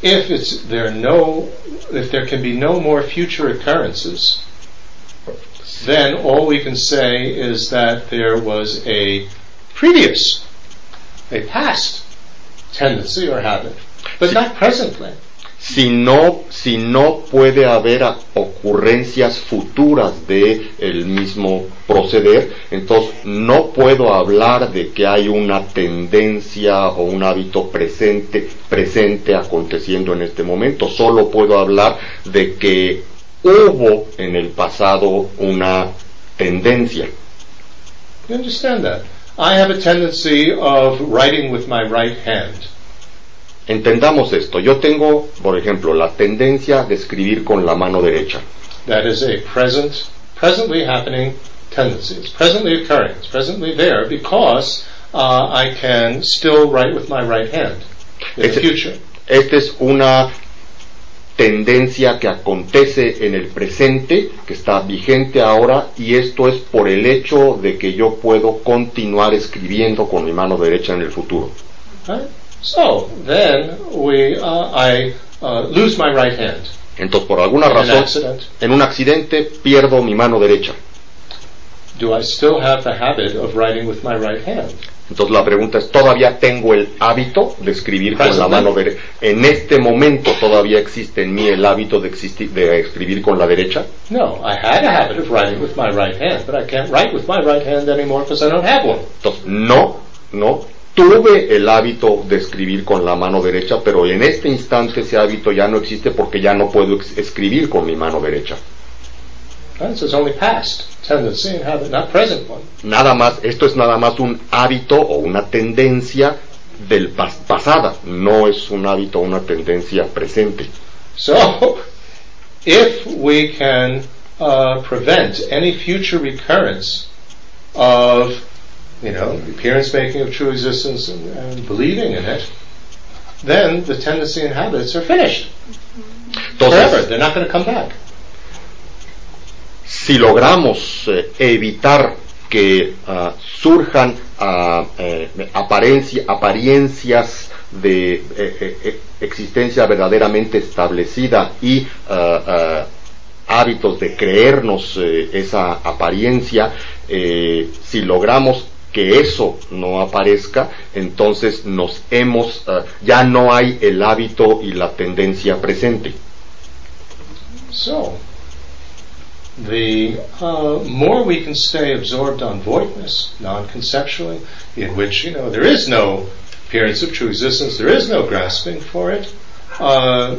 If it's there no if there can be no more future occurrences, then all we can say is that there was a previous, a past tendency or habit, but not presently. Si no, si no puede haber ocurrencias futuras de mismo proceder, entonces no puedo hablar de que hay una tendencia o un hábito presente, presente aconteciendo en este momento. Solo puedo hablar de que hubo en el pasado una tendencia. You understand that? I have a tendency of writing with my right hand. Entendamos esto. Yo tengo, por ejemplo, la tendencia de escribir con la mano derecha. That is a present, presently happening tendency. It's presently occurring. It's presently there because uh, I can still write with my right hand in the Ese- future. Esta es una tendencia que acontece en el presente, que está vigente ahora, y esto es por el hecho de que yo puedo continuar escribiendo con mi mano derecha en el futuro. Right? So then we, uh, I uh, lose my right hand Entonces, por alguna razón, en un accidente pierdo mi mano derecha. Do I still have the habit of writing with my right hand? Entonces la pregunta es, ¿todavía tengo el hábito de escribir con la mano derecha? ¿En este momento todavía existe en mí el hábito de, de escribir con la derecha? No, I had a habit of writing with my right hand, but I can't write with my right hand anymore because I don't have one. Entonces, no, no. Tuve el hábito de escribir con la mano derecha, pero en este instante ese hábito ya no existe porque ya no puedo escribir con mi mano derecha. One. Nada más, esto es nada más un hábito o una tendencia del pas- pasada, no es un hábito o una tendencia presente. So, if we can uh, prevent any future recurrence of, you know, the appearance making of true existence and, and believing in it, then the tendency and habits are finished forever. They're not going to come back. si logramos eh, evitar que ah, surjan ah, eh, apariencia- apariencias de eh, eh, eh, existencia verdaderamente establecida y ah, hábitos de creernos eh, esa apariencia, si logramos que eso no aparezca, entonces nos hemos, ah, ya no hay el hábito y la tendencia presente. So, the uh, more we can stay absorbed on voidness, non-conceptually, in which you know there is no appearance of true existence, there is no grasping for it, uh,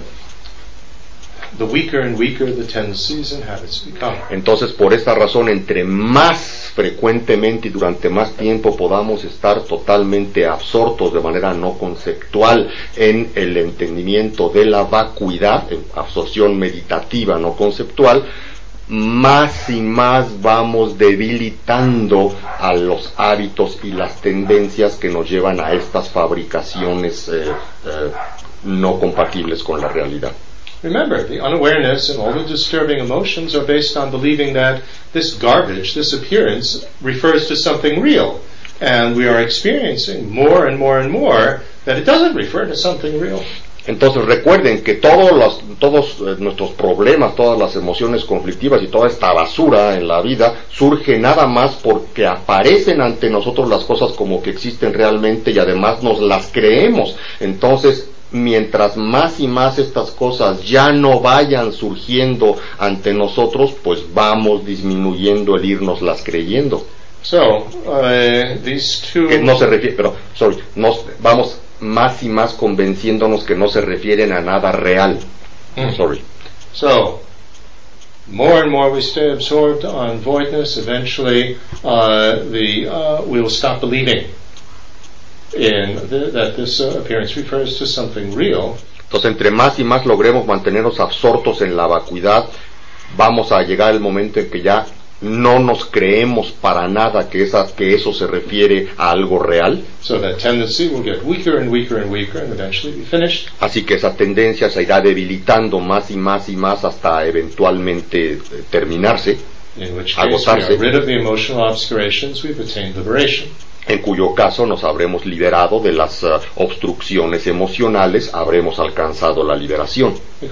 Entonces, por esta razón, entre más frecuentemente y durante más tiempo podamos estar totalmente absortos de manera no conceptual en el entendimiento de la vacuidad, absorción meditativa no conceptual, más y más vamos debilitando a los hábitos y las tendencias que nos llevan a estas fabricaciones eh, eh, no compatibles con la realidad. Remember, the unawareness and all the disturbing emotions are based on believing that this garbage, this appearance, refers to something real. And we are experiencing more and more and more that it doesn't refer to something real. Entonces recuerden que todos los, todos eh, nuestros problemas, todas las emociones conflictivas y toda esta basura en la vida surge nada más porque aparecen ante nosotros las cosas como que existen realmente y además nos las creemos. Entonces, mientras más y más estas cosas ya no vayan surgiendo ante nosotros, pues vamos disminuyendo el irnos las creyendo. So, uh, these two. Que no se refiere, pero, sorry, nos vamos más y más convenciéndonos que no se refieren a nada real. Mm. Sorry. So, more and more we stay absorbed on voidness, eventually uh, the uh, we will stop believing in the, that this uh, appearance refers to something real. Entonces, entre más y más logremos mantenernos absortos en la vacuidad, vamos a llegar el momento en que ya no nos creemos para nada que, esa, que eso se refiere a algo real. So that tendency will get weaker and weaker and weaker and eventually be finished. Así que esa tendencia se irá debilitando más y más y más hasta eventualmente terminarse, Agotarse. En cuyo caso nos habremos liberado de las eh, obstrucciones emocionales, habremos alcanzado la liberación. Uh,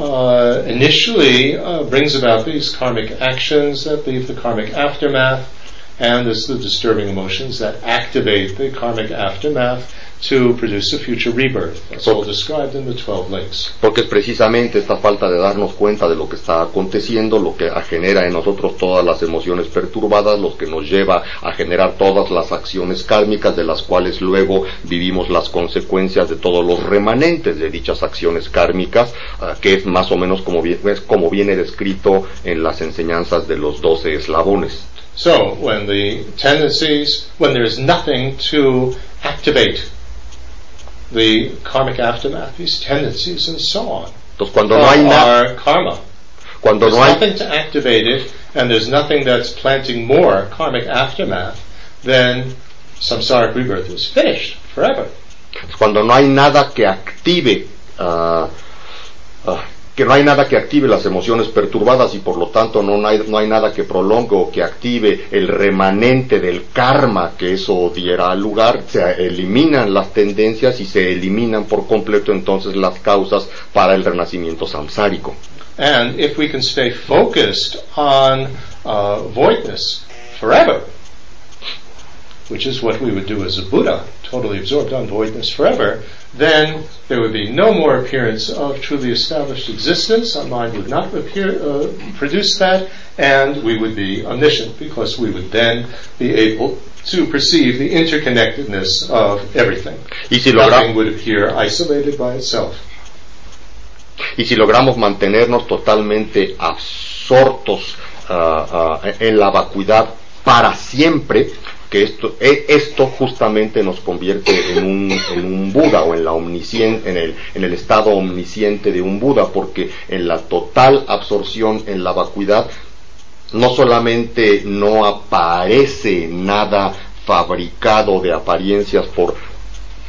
uh, and the disturbing emotions that activate the karmic aftermath to produce a future rebirth. That's all described in the 12 links. Porque es precisamente esta falta de darnos cuenta de lo que está aconteciendo lo que genera en nosotros todas las emociones perturbadas, lo que nos lleva a generar todas las acciones kármicas de las cuales luego vivimos las consecuencias de todos los remanentes de dichas acciones kármicas, ah, que es más o menos como, bien- es como viene descrito en las enseñanzas de los doce eslabones. So, when the tendencies, when there is nothing to activate the karmic aftermath, these tendencies and so on, Entonces cuando no hay nada, karma. cuando There's no hay nothing to activate it, and there's nothing that's planting more karmic aftermath, then samsaric rebirth is finished forever. cuando no hay nada que active ah, ah, que no hay nada que active las emociones perturbadas y por lo tanto no hay, no hay nada que prolongue o que active el remanente del karma que eso diera lugar, se eliminan las tendencias y se eliminan por completo entonces las causas para el renacimiento samsárico. And if we can stay focused on uh, voidness forever, which is what we would do as a Buddha, totally absorbed on voidness forever, then there would be no more appearance of truly established existence. Our mind would not appear, uh, produce that, and we would be omniscient because we would then be able to perceive the interconnectedness of everything. Y si, Nothing would appear isolated by itself. y si logramos mantenernos totalmente absortos ah, ah, en la vacuidad para siempre, que esto, e- esto justamente nos convierte en un, en un Buda o en, la omniscien- en, el, en el estado omnisciente de un Buda, porque en la total absorción en la vacuidad no solamente no aparece nada fabricado de apariencias por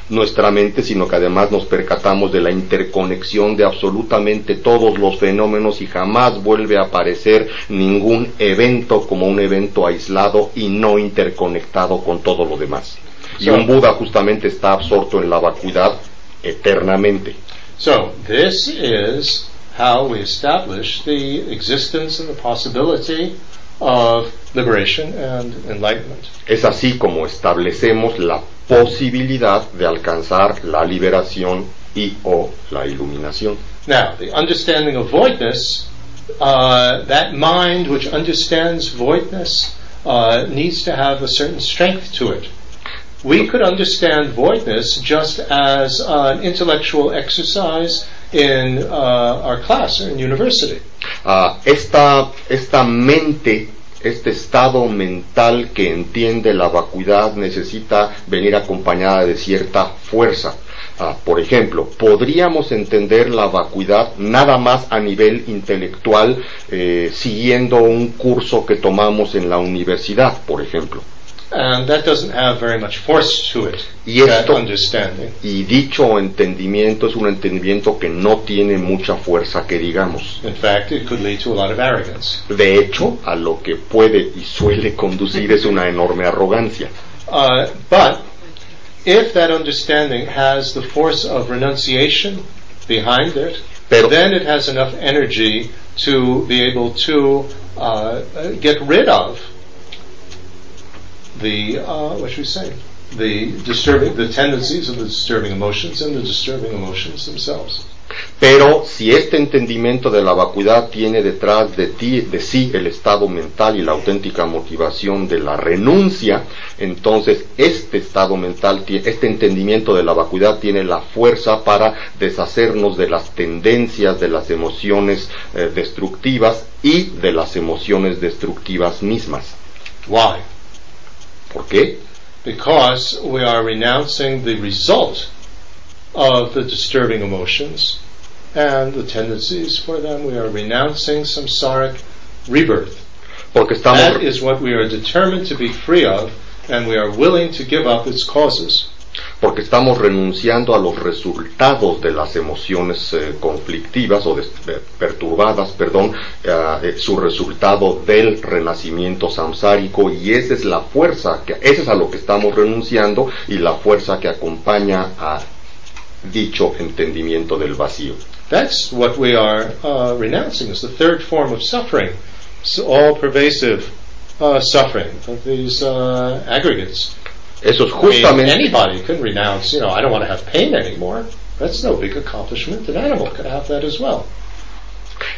nuestra mente, sino que además nos percatamos de la interconexión de absolutamente todos los fenómenos y jamás vuelve a aparecer ningún evento como un evento aislado y no interconectado con todo lo demás. Y un Buda justamente está absorto en la vacuidad eternamente. So, this is how we establish the existence and the possibility of liberation and enlightenment. Es así como establecemos la posibilidad de alcanzar la liberación y o la iluminación. Now, the understanding of voidness, uh, that mind which understands voidness uh, needs to have a certain strength to it. We could understand voidness just as an intellectual exercise in uh, our class or in university. Ah, esta, esta mente, este estado mental que entiende la vacuidad necesita venir acompañada de cierta fuerza. Ah, por ejemplo, podríamos entender la vacuidad nada más a nivel intelectual eh, siguiendo un curso que tomamos en la universidad, por ejemplo. And that doesn't have very much force to it, Y that esto- understanding. Y dicho entendimiento es un entendimiento que no tiene mucha fuerza que digamos. In fact, it could lead to a lot of arrogance. De hecho, a lo que puede y suele conducir es una enorme arrogancia. Uh, but if that understanding has the force of renunciation behind it, Pero- then it has enough energy to be able to uh, get rid of the uh, what should we say the disturbing the tendencies of the disturbing emotions and the disturbing emotions themselves. Pero si este entendimiento de la vacuidad tiene detrás de ti, de sí, el estado mental y la auténtica motivación de la renuncia, entonces este estado mental, este entendimiento de la vacuidad tiene la fuerza para deshacernos de las tendencias, de las emociones eh, destructivas y de las emociones destructivas mismas. Why? ¿Por qué? Because we are renouncing the result of the disturbing emotions and the tendencies for them. We are renouncing samsaric rebirth. Porque estamos, That is what we are determined to be free of, and we are willing to give up its causes. Porque estamos renunciando a los resultados de las emociones eh, conflictivas o de- de- perturbadas, perdón, eh, eh, su resultado del renacimiento samsárico y esa es la fuerza, que, esa es a lo que estamos renunciando y la fuerza que acompaña a dicho entendimiento del vacío. That's what we are uh, renouncing. Is the third form of suffering, so all pervasive uh, suffering of these uh, aggregates. Eso es I mean, anybody could renounce. You know, I don't want to have pain anymore. That's no big accomplishment. An animal could have that as well.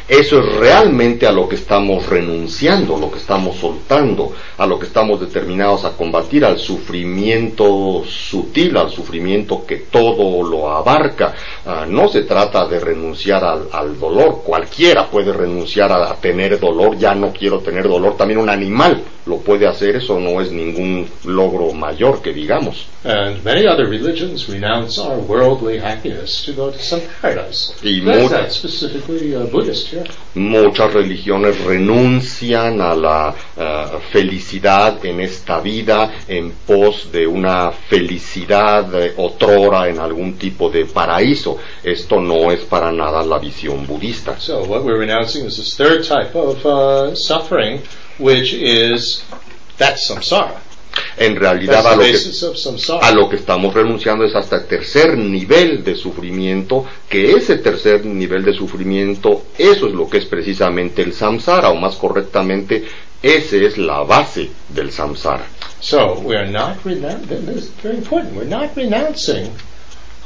Eso es realmente a lo que estamos renunciando, lo que estamos soltando, a lo que estamos determinados a combatir, al sufrimiento sutil, al sufrimiento que todo lo abarca. Ah, no se trata de renunciar al, al dolor, cualquiera puede renunciar a, a tener dolor, ya no quiero tener dolor, también un animal lo puede hacer, eso no es ningún logro mayor que digamos. And many other religions renounce our worldly happiness to go to some paradise. Y That's specifically uh, Muchas religiones renuncian a la eh, felicidad en esta vida en pos de una felicidad eh, otrora en algún tipo de paraíso. Esto no es para nada la visión budista. So what we're renouncing is this third type of uh, suffering, which is that's samsara. En realidad a lo que a lo estamos renunciando es hasta el tercer nivel de sufrimiento, que ese tercer nivel de sufrimiento, eso es lo que es precisamente el samsara, o más correctamente, esa es la base del samsara. So we are not renouncing. This is very important. We're not renouncing.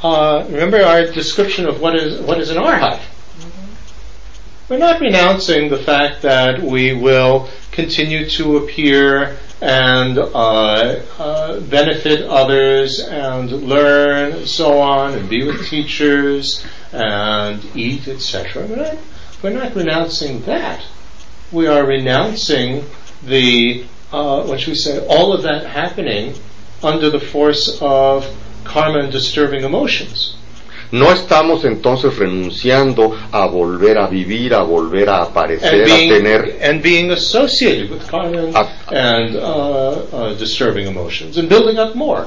Uh, remember our description of what is what is an arhat. We're not renouncing the fact that we will continue to appear and uh, uh, benefit others and learn and so on and be with teachers and eat, etc. We're not, we're not renouncing that. We are renouncing the, uh, what should we say, all of that happening under the force of karma and disturbing emotions. No estamos entonces renunciando a volver a vivir, a volver a aparecer, a tener and being associated with and, A- and uh, uh, disturbing emotions and building up more.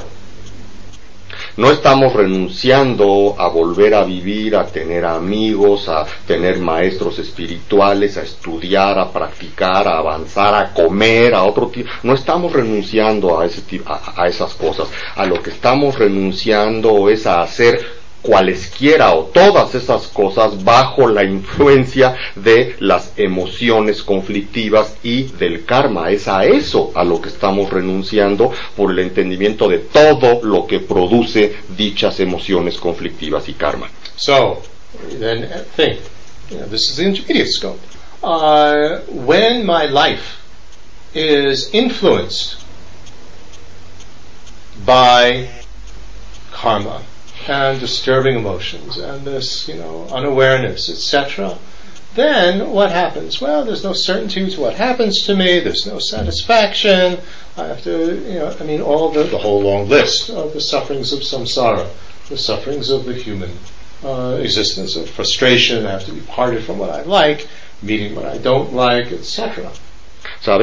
No estamos renunciando a volver a vivir, a tener amigos, a tener maestros espirituales, a estudiar, a practicar, a avanzar, a comer, a otro tipo. No estamos renunciando a, ese a, a esas cosas. A lo que estamos renunciando es a hacer cualesquiera o todas esas cosas bajo la influencia de las emociones conflictivas y del karma. Es a eso a lo que estamos renunciando por el entendimiento de todo lo que produce dichas emociones conflictivas y karma. So, then uh, think, this is the intermediate scope. Uh, when my life is influenced by karma and disturbing emotions and this, you know, unawareness, etc., then what happens? Well, there's no certainty to what happens to me. There's no satisfaction. I have to, you know, I mean, all the, the whole long list of the sufferings of samsara, the sufferings of the human uh, existence, of frustration. I have to be parted from what I like, meeting what I don't like, etc. Sea,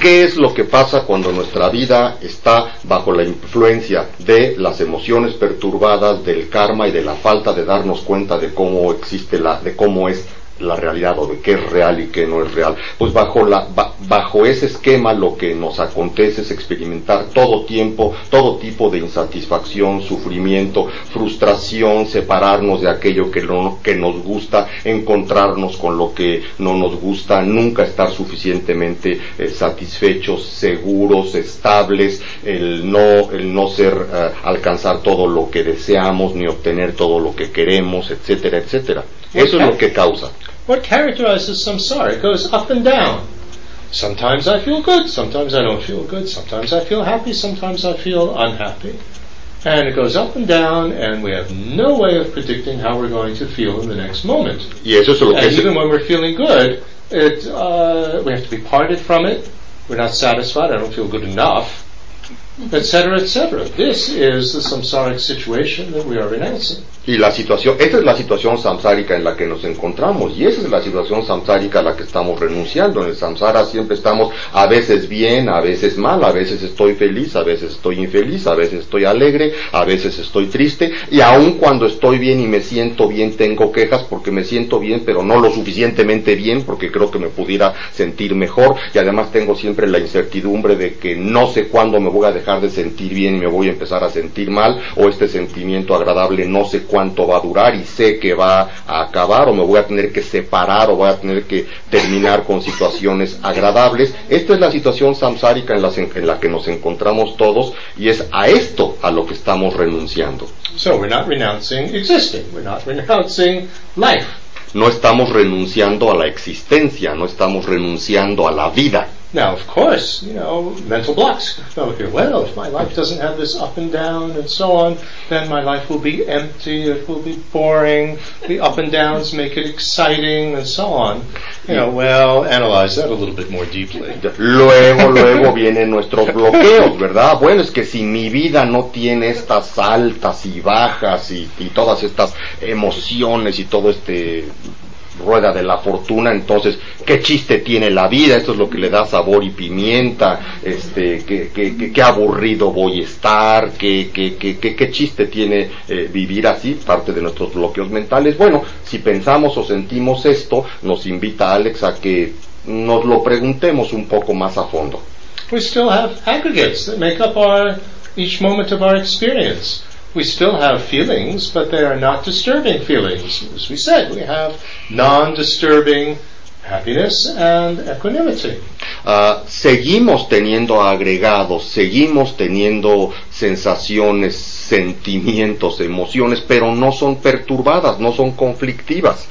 ¿qué es lo que pasa cuando nuestra vida está bajo la influencia de las emociones perturbadas, del karma y de la falta de darnos cuenta de cómo existe la, de cómo es la realidad o de qué es real y qué no es real? Pues bajo la, ba- bajo ese esquema lo que nos acontece es experimentar todo tiempo, todo tipo de insatisfacción, sufrimiento, frustración, separarnos de aquello que, no, que nos gusta, encontrarnos con lo que no nos gusta, nunca estar suficientemente eh, satisfechos, seguros, estables, el no, el no ser, eh, alcanzar todo lo que deseamos, ni obtener todo lo que queremos, etcétera, etcétera. Eso es lo que causa. What characterizes samsara? It goes up and down. Sometimes I feel good, sometimes I don't feel good, sometimes I feel happy, sometimes I feel unhappy. And it goes up and down, and we have no way of predicting how we're going to feel in the next moment. Y eso es And even when we're feeling good, it, uh, we have to be parted from it. We're not satisfied. I don't feel good enough, etc., etc. This is the samsaric situation that we are renouncing. Y la situación, esta es la situación samsárica en la que nos encontramos y esa es la situación samsárica a la que estamos renunciando. En el samsara siempre estamos a veces bien, a veces mal, a veces estoy feliz, a veces estoy infeliz, a veces estoy alegre, a veces estoy triste y aun cuando estoy bien y me siento bien tengo quejas porque me siento bien pero no lo suficientemente bien porque creo que me pudiera sentir mejor y además tengo siempre la incertidumbre de que no sé cuándo me voy a dejar de sentir bien y me voy a empezar a sentir mal o este sentimiento agradable no sé cuánto va a durar y sé que va a acabar o me voy a tener que separar o voy a tener que terminar con situaciones agradables. Esta es la situación samsárica en, las- en la que nos encontramos todos y es a esto a lo que estamos renunciando. So we're not renouncing existing. We're not renouncing life. No estamos renunciando a la existencia, no estamos renunciando a la vida. Now, of course, you know, mental blocks. Well, if my life doesn't have this up and down and so on, then my life will be empty, it will be boring, the up and downs make it exciting, and so on. You know, well, analyze that a little bit more deeply. Luego, luego vienen nuestros bloqueos, ¿verdad? Bueno, es que si mi vida no tiene estas altas y bajas y, y todas estas emociones y todo este rueda de la fortuna, entonces, ¿qué chiste tiene la vida? Esto es lo que le da sabor y pimienta, este, qué, qué, qué- aburrido voy a estar, qué, qué, qué, qué- qué chiste tiene eh, vivir así, parte de nuestros bloqueos mentales. Bueno, si pensamos o sentimos esto, nos invita Alex a que nos lo preguntemos un poco más a fondo. We still have aggregates that make up our, each moment of our experience. We still have feelings, but they are not disturbing feelings. As we said, we have non-disturbing happiness and equanimity. Ah, seguimos teniendo agregados, seguimos teniendo sensaciones, sentimientos, emociones, pero no son perturbadas, no son conflictivas.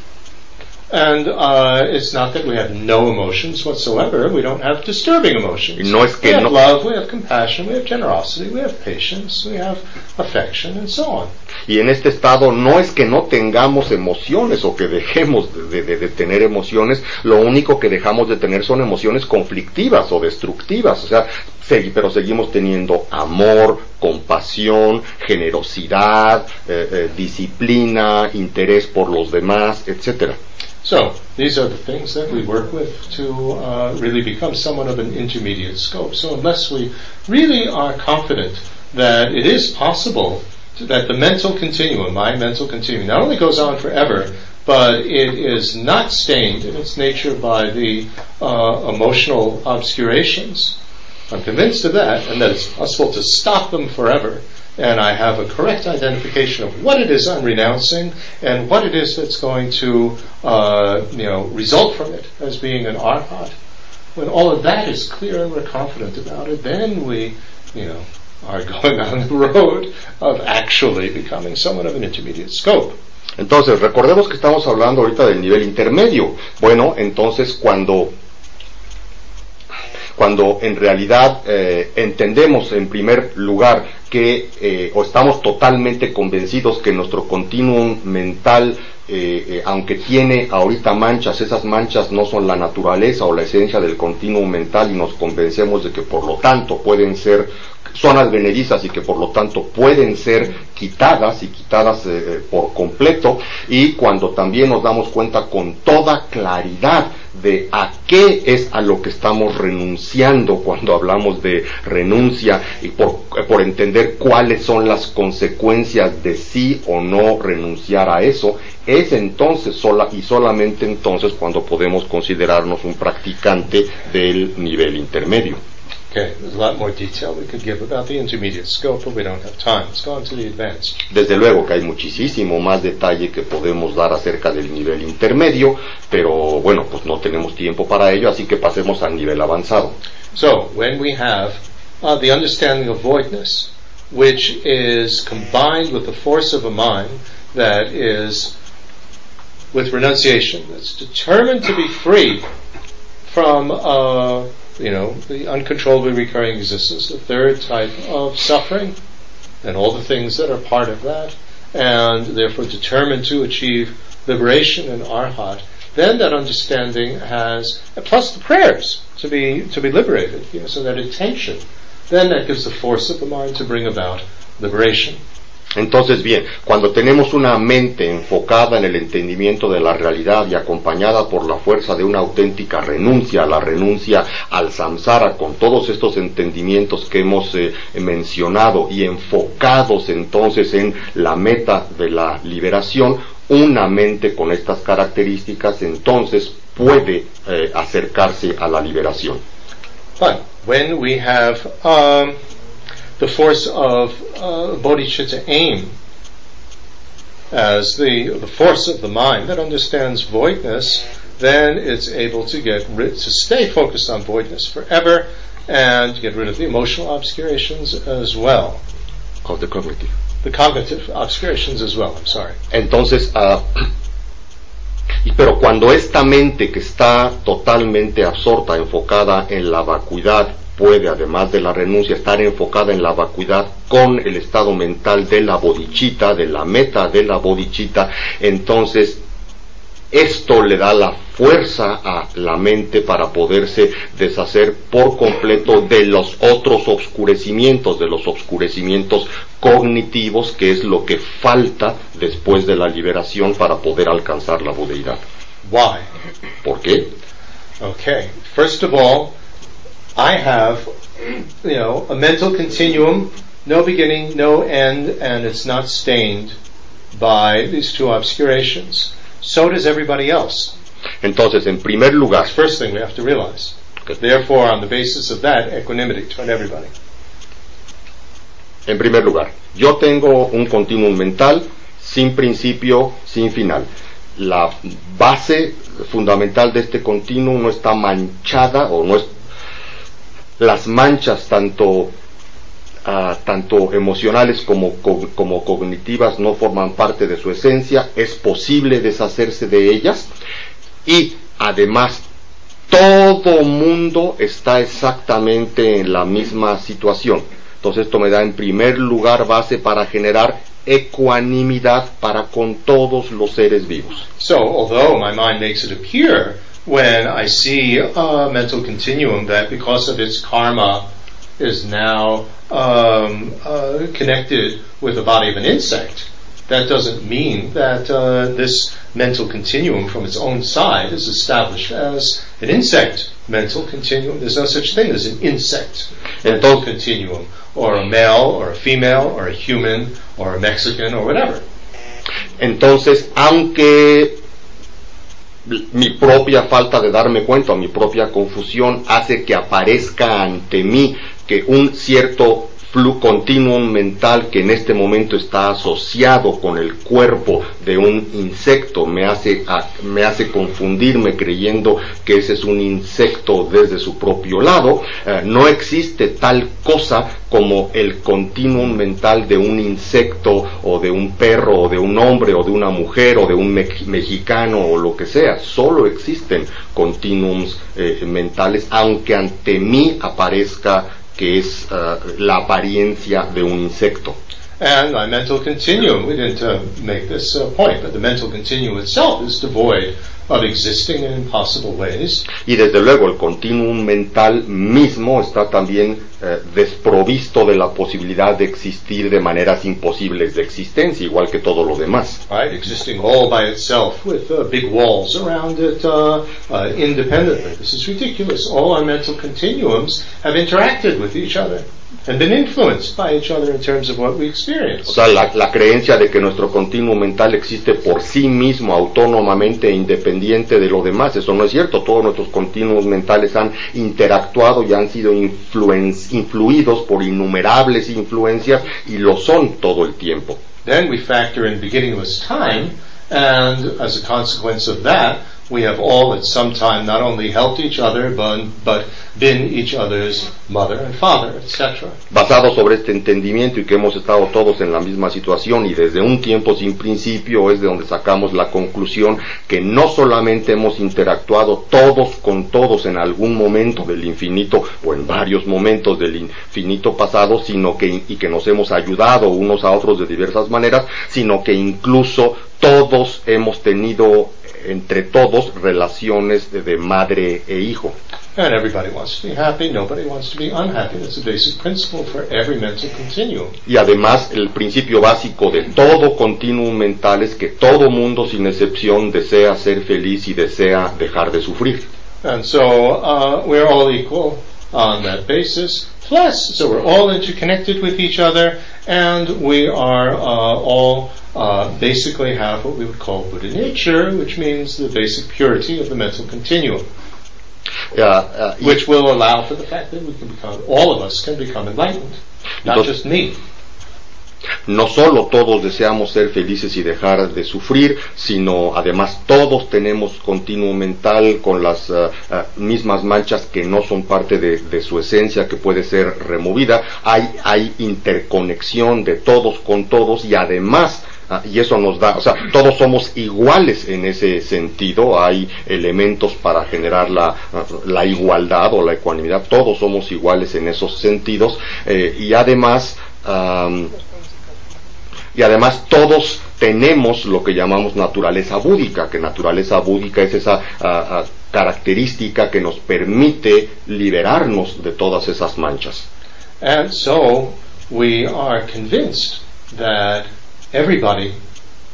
And uh, it's not that we have no emotions whatsoever. We don't have disturbing emotions. No es que we have no- love, we have compassion, we have generosity, we have patience, we have affection, and so on. Y en este estado no es que no tengamos emociones o que dejemos de, de- de tener emociones, lo único que dejamos de tener son emociones conflictivas o destructivas, o sea, pero seguimos teniendo amor, compasión, generosidad, eh, eh, disciplina, interés por los demás, etcétera. So these are the things that we work with to uh, really become somewhat of an intermediate scope. So unless we really are confident that it is possible to, that the mental continuum, my mental continuum, not only goes on forever, but it is not stained in its nature by the uh, emotional obscurations. I'm convinced of that, and that it's possible to stop them forever. And I have a correct identification of what it is I'm renouncing and what it is that's going to, uh, you know, result from it as being an arhat. When all of that is clear and we're confident about it, then we, you know, are [laughs] going on the road of actually becoming somewhat of an intermediate scope. Entonces, recordemos que estamos hablando ahorita del nivel intermedio. Bueno, entonces cuando cuando en realidad eh, entendemos en primer lugar que eh, o estamos totalmente convencidos que nuestro continuum mental eh, eh, aunque tiene ahorita manchas, esas manchas no son la naturaleza o la esencia del continuum mental y nos convencemos de que por lo tanto pueden ser zonas venedizas y que por lo tanto pueden ser quitadas y quitadas eh, por completo y cuando también nos damos cuenta con toda claridad de a qué es a lo que estamos renunciando cuando hablamos de renuncia y por entender cuáles son las consecuencias de sí o no renunciar a eso, es entonces sola y solamente entonces cuando podemos considerarnos un practicante del nivel intermedio. Okay, there's a lot more detail we could give about the intermediate scope, but we don't have time. Let's go on to the advanced. Desde luego que hay muchísimo más detalle que podemos dar acerca del nivel intermedio, pero bueno, pues no tenemos tiempo para ello, así que pasemos al nivel avanzado. So, when we have uh, the understanding of voidness, which is combined with the force of a mind that is with renunciation, that's determined to be free from, uh, you know, the uncontrollably recurring existence, the third type of suffering, and all the things that are part of that, and therefore determined to achieve liberation in arhat, then that understanding has, plus the prayers to be to be liberated, you know, so that attention, then that gives the force of the mind to bring about liberation. Entonces, bien, cuando tenemos una mente enfocada en el entendimiento de la realidad y acompañada por la fuerza de una auténtica renuncia, la renuncia al samsara, con todos estos entendimientos que hemos eh, mencionado y enfocados entonces en la meta de la liberación, una mente con estas características entonces puede eh, acercarse a la liberación. But when we have um, the force of uh, bodhicitta aim as the, the force of the mind that understands voidness, then it's able to get rid, to stay focused on voidness forever and get rid of the emotional obscurations as well. Of the cognitive. The cognitive obscurations as well, I'm sorry. Entonces, uh, y pero cuando esta mente que está totalmente absorta, enfocada en la vacuidad, puede, además de la renuncia, estar enfocada en la vacuidad con el estado mental de la bodichita, de la meta de la bodichita, entonces esto le da la fuerza a la mente para poderse deshacer por completo de los otros oscurecimientos, de los oscurecimientos cognitivos, que es lo que falta después de la liberación para poder alcanzar la budeidad. Why? ¿Por qué? Okay. First of all, I have, you know, a mental continuum, no beginning, no end, and it's not stained by these two obscurations. So does everybody else. Entonces, en primer lugar, That's the first thing we have to realize. Therefore, on the basis of that, equanimity toward everybody. en primer lugar, yo tengo un continuum mental sin principio, sin final. La base fundamental de este continuum no está manchada o no es las manchas tanto ah, tanto emocionales como, co- como cognitivas no forman parte de su esencia, es posible deshacerse de ellas y además todo mundo está exactamente en la misma situación. Entonces esto me da en primer lugar base para generar ecuanimidad para con todos los seres vivos. So, although my mind makes it appear when I see a mental continuum that because of its karma is now um, uh, connected with the body of an insect, that doesn't mean that uh, this mental continuum from its own side is established as an insect mental continuum. There's no such thing as an insect mental continuum, or a male, or a female, or a human, or a Mexican, or whatever. Entonces, aunque mi propia falta de darme cuenta, mi propia confusión hace que aparezca ante mí que un cierto flu continuum mental que en este momento está asociado con el cuerpo de un insecto me hace, me hace confundirme creyendo que ese es un insecto desde su propio lado. Eh, no existe tal cosa como el continuum mental de un insecto o de un perro o de un hombre o de una mujer o de un me- mexicano o lo que sea. Solo existen continuums eh, mentales, aunque ante mí aparezca que es eh, la apariencia de un insecto. And my mental continuum, we didn't uh, make this uh, point, but the mental continuum itself is devoid of existing in impossible ways. Y desde luego el continuum mental mismo está también eh, desprovisto de la posibilidad de existir de maneras imposibles de existencia, igual que todo lo demás. Right, existing all by itself with uh, big walls around it uh, uh, independently. This is ridiculous. All our mental continuums have interacted with each other and been influenced by each other in terms of what we O experience. sea, la, la creencia de que nuestro continuo mental existe por sí mismo, autónomamente e independiente de lo demás, eso no es cierto. Todos nuestros continuos mentales han interactuado y han sido influen- influidos por innumerables influencias y lo son todo el tiempo. Then we factor in beginningless time, and as a consequence of that, we have all at some time not only helped each other, but, but been each other's mother and father, etc. Basado sobre este entendimiento y que hemos estado todos en la misma situación y desde un tiempo sin principio es de donde sacamos la conclusión que no solamente hemos interactuado todos con todos en algún momento del infinito o en varios momentos del infinito pasado, sino que y que nos hemos ayudado unos a otros de diversas maneras, sino que incluso todos hemos tenido entre todos relaciones de, de madre e hijo. And everybody wants to be happy, nobody wants to be unhappy. That's a basic principle for every mental continuum. Y además el principio básico de todo continuum mental es que todo mundo sin excepción desea ser feliz y desea dejar de sufrir. And so uh, we're all equal on that basis. Plus, so we're all interconnected with each other, and we are uh, all uh, basically have what we would call Buddha nature, which means the basic purity of the mental continuum. Uh, uh, which will allow for the fact that we can become, all of us can become enlightened, not just me. No solo todos deseamos ser felices y dejar de sufrir, sino además todos tenemos continuo mental con las eh, eh, mismas manchas que no son parte de, su esencia, que puede ser removida. Hay, hay interconexión de todos con todos y además ah, y eso nos da, o sea, todos somos iguales en ese sentido, hay elementos para generar la, la igualdad o la ecuanimidad, todos somos iguales en esos sentidos eh, y además y además todos tenemos lo que llamamos naturaleza búdica, que naturaleza búdica es esa ah, ah, característica que nos permite liberarnos de todas esas manchas. And so we are convinced that everybody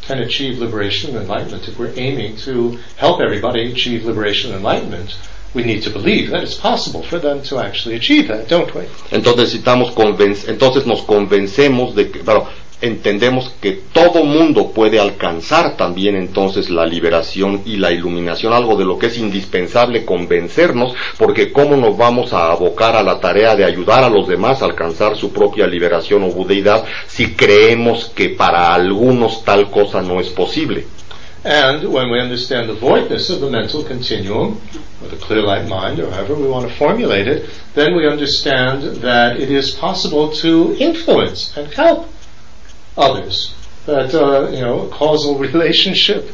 can achieve liberation and enlightenment. If we're aiming to help everybody achieve liberation and enlightenment, we need to believe that it's possible for them to actually achieve that, don't we? Entonces necesitamos convenc- entonces nos convencemos de que, claro, entendemos que todo mundo puede alcanzar también entonces la liberación y la iluminación, algo de lo que es indispensable convencernos, porque cómo nos vamos a abocar a la tarea de ayudar a los demás a alcanzar su propia liberación o budeidad si creemos que para algunos tal cosa no es posible. And when we understand the voidness of the mental continuum, or the clear light mind, or however we want to formulate it, then we understand that it is possible to influence and help others. That, uh, you know, causal [laughs] relationship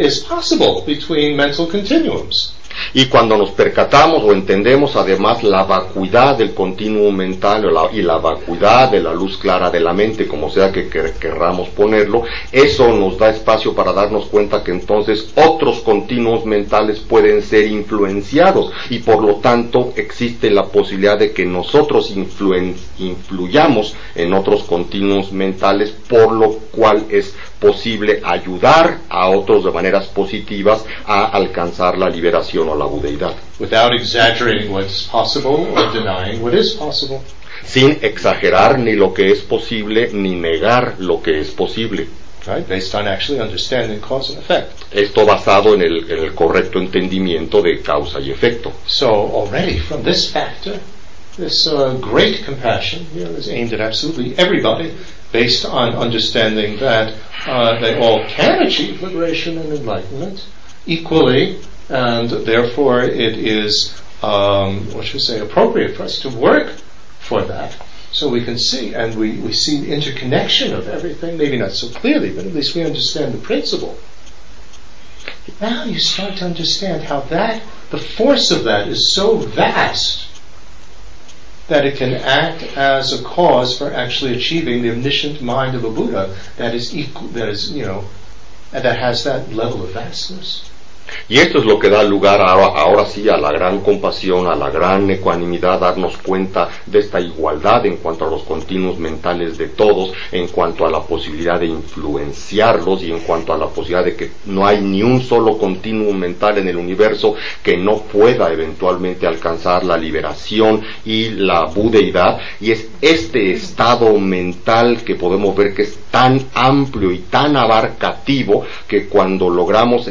is possible between mental continuums. Y cuando nos percatamos o entendemos además la vacuidad del continuo mental y la vacuidad de la luz clara de la mente, como sea que quer- querramos ponerlo, eso nos da espacio para darnos cuenta que entonces otros continuos mentales pueden ser influenciados y por lo tanto existe la posibilidad de que nosotros influyamos en otros continuos mentales, por lo cual es posible ayudar a otros de maneras positivas a alcanzar la liberación o la budeidad, Without exaggerating what's possible or denying what is possible. sin exagerar ni lo que es posible ni negar lo que es posible. Right? Based on actually understanding cause and effect. Esto basado en el, en el correcto entendimiento de causa y efecto. So already from this factor, this uh, great compassion you know, is aimed at absolutely everybody, based on understanding that uh, they all can achieve liberation and enlightenment equally, and therefore it is, um, what should we say, appropriate for us to work for that. So we can see, and we, we see the interconnection of everything, maybe not so clearly, but at least we understand the principle. Now you start to understand how that, the force of that is so vast that it can act as a cause for actually achieving the omniscient mind of a Buddha that is equal, that is, you know, that has that level of vastness. Y esto es lo que da lugar ahora, sí a la gran compasión, a la gran ecuanimidad, darnos cuenta de esta igualdad en cuanto a los continuos mentales de todos, en cuanto a la posibilidad de influenciarlos y en cuanto a la posibilidad de que no hay ni un solo continuo mental en el universo que no pueda eventualmente alcanzar la liberación y la budeidad. Y es este estado mental que podemos ver que es tan amplio y tan abarcativo que cuando logramos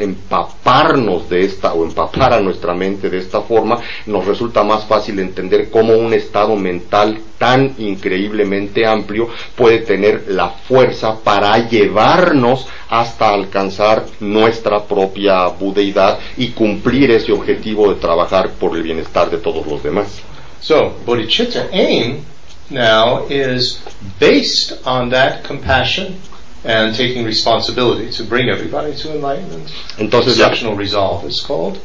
de esta o empapar a nuestra mente de esta forma, nos resulta más fácil entender cómo un estado mental tan increíblemente amplio puede tener la fuerza para llevarnos hasta alcanzar nuestra propia budeidad y cumplir ese objetivo de trabajar por el bienestar de todos los demás. So, bodhicitta aim now is based on that compassion and taking responsibility to bring everybody to enlightenment. Entonces, la- Exceptional resolve is called.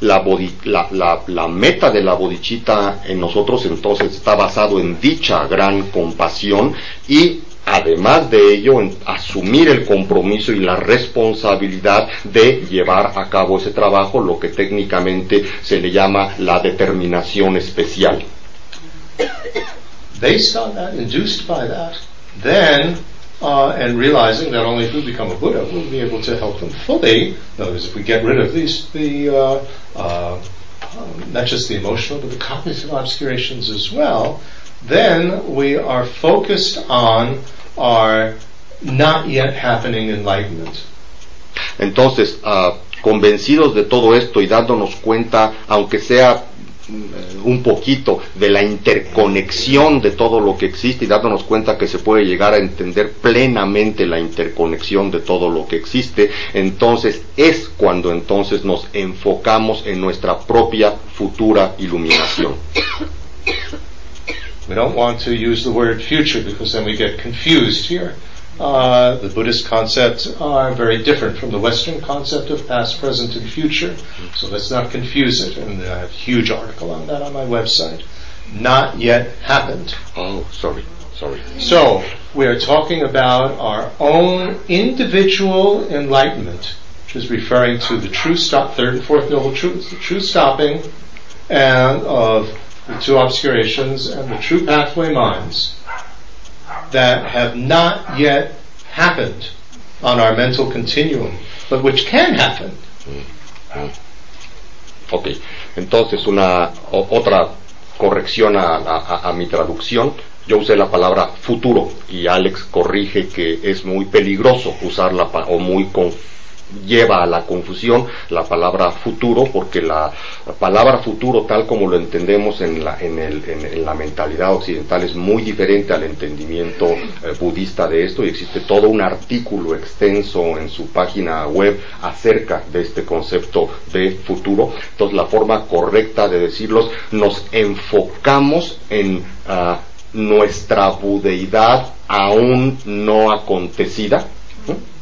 La, bodhi- la, la- la meta de la bodhicitta en nosotros entonces está basado en dicha gran compasión y además de ello en asumir el compromiso y la responsabilidad de llevar a cabo ese trabajo, lo que técnicamente se le llama la determinación especial. Based on that, induced by that, then, uh, and realizing that only if we become a Buddha we'll be able to help them fully. In other words, if we get rid of these, the, uh, uh, um, not just the emotional, but the cognitive obscurations as well, then we are focused on our not yet happening enlightenment. Entonces, ah, convencidos de todo esto y dándonos cuenta, aunque sea un poquito de la interconexión de todo lo que existe y dándonos cuenta que se puede llegar a entender plenamente la interconexión de todo lo que existe, entonces es cuando entonces nos enfocamos en nuestra propia futura iluminación. We don't want to use the word future because then we get confused here. Uh, the Buddhist concepts are very different from the Western concept of past, present, and future. So let's not confuse it. And I have a huge article on that on my website. Not yet happened. Oh, sorry, sorry. So we are talking about our own individual enlightenment, which is referring to the true stop, third and fourth noble truths, the true stopping, and of the two obscurations and the true pathway minds that have not yet happened on our mental continuum, but which can happen. Ok, entonces una o- otra corrección a, a- a mi traducción. Yo usé la palabra futuro y Alex corrige que es muy peligroso usarla o muy conf- lleva a la confusión la palabra futuro porque la, la palabra futuro tal como lo entendemos en la, en, el- en- la mentalidad occidental es muy diferente al entendimiento eh, budista de esto y existe todo un artículo extenso en su página web acerca de este concepto de futuro. Entonces la forma correcta de decirlos, nos enfocamos en ah, nuestra budeidad aún no acontecida.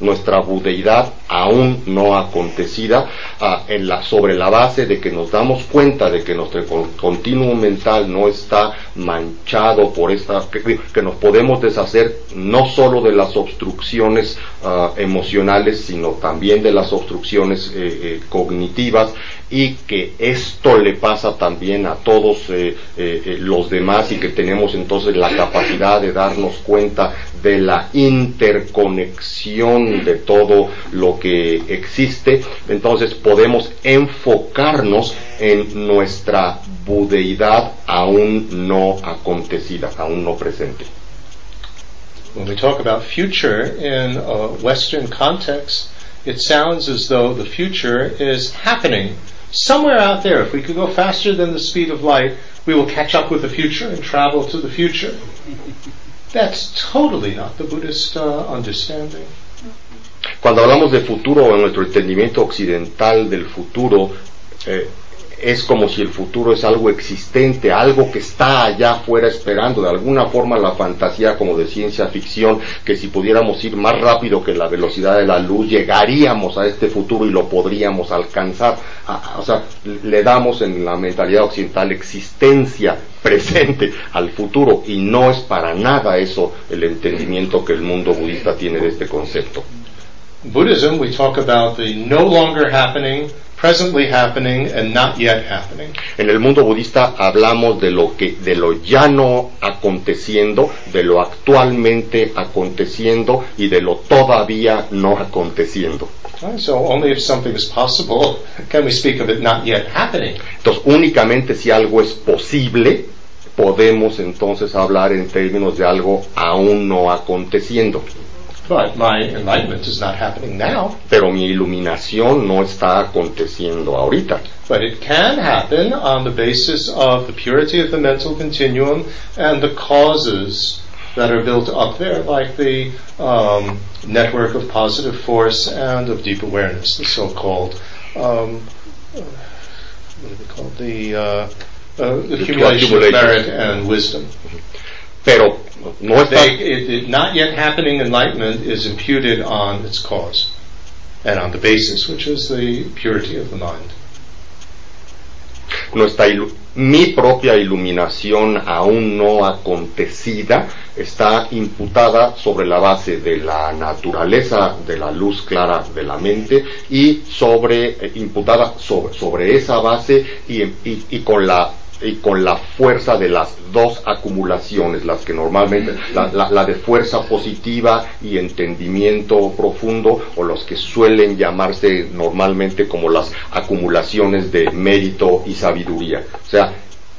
Nuestra budeidad aún no acontecida ah, en la, sobre la base de que nos damos cuenta de que nuestro con- continuo mental no está manchado por esta que, nos podemos deshacer no solo de las obstrucciones ah, emocionales sino también de las obstrucciones eh, eh, cognitivas y que esto le pasa también a todos eh, eh, los demás y que tenemos entonces la capacidad de darnos cuenta de la interconexión de todo lo que existe, entonces podemos enfocarnos en nuestra budeidad aún no acontecida, aún no presente. When we talk about future in a Western context, it sounds as though the future is happening somewhere out there. If we could go faster than the speed of light, we will catch up with the future and travel to the future. That's totally not the Buddhist uh, understanding. Cuando hablamos de futuro, en nuestro entendimiento occidental del futuro, eh, es como si el futuro es algo existente, algo que está allá afuera esperando, de alguna forma la fantasía como de ciencia ficción, que si pudiéramos ir más rápido que la velocidad de la luz, llegaríamos a este futuro y lo podríamos alcanzar. Ah, o sea, le damos en la mentalidad occidental existencia [laughs] presente al futuro y no es para nada eso el entendimiento que el mundo budista tiene de este concepto. Buddhism, we talk about the no longer happening, presently happening, and not yet happening. En el mundo budista hablamos de lo que, de lo ya no aconteciendo, de lo actualmente aconteciendo y de lo todavía no aconteciendo. So only if something is possible [laughs] can we speak of it not yet happening. Entonces, únicamente si algo es posible, podemos entonces hablar en términos de algo aún no aconteciendo. But my enlightenment is not happening now. Pero mi iluminación no está aconteciendo ahorita. But it can happen on the basis of the purity of the mental continuum and the causes that are built up there, like the um, network of positive force and of deep awareness, the so-called um, what are they called? The, uh, uh, the accumulation of merit and wisdom. Pero no está. They, it, it, not yet happening enlightenment is imputed on its cause and on the basis, which is the purity of the mind. Nuestra mi propia iluminación aún no acontecida está imputada sobre la base de la naturaleza de la luz clara de la mente y sobre eh, imputada sobre, sobre esa base y, y, y con la y con la fuerza de las dos acumulaciones, las que normalmente, la, la, de fuerza positiva y entendimiento profundo, o los que suelen llamarse normalmente como las acumulaciones de mérito y sabiduría. O sea,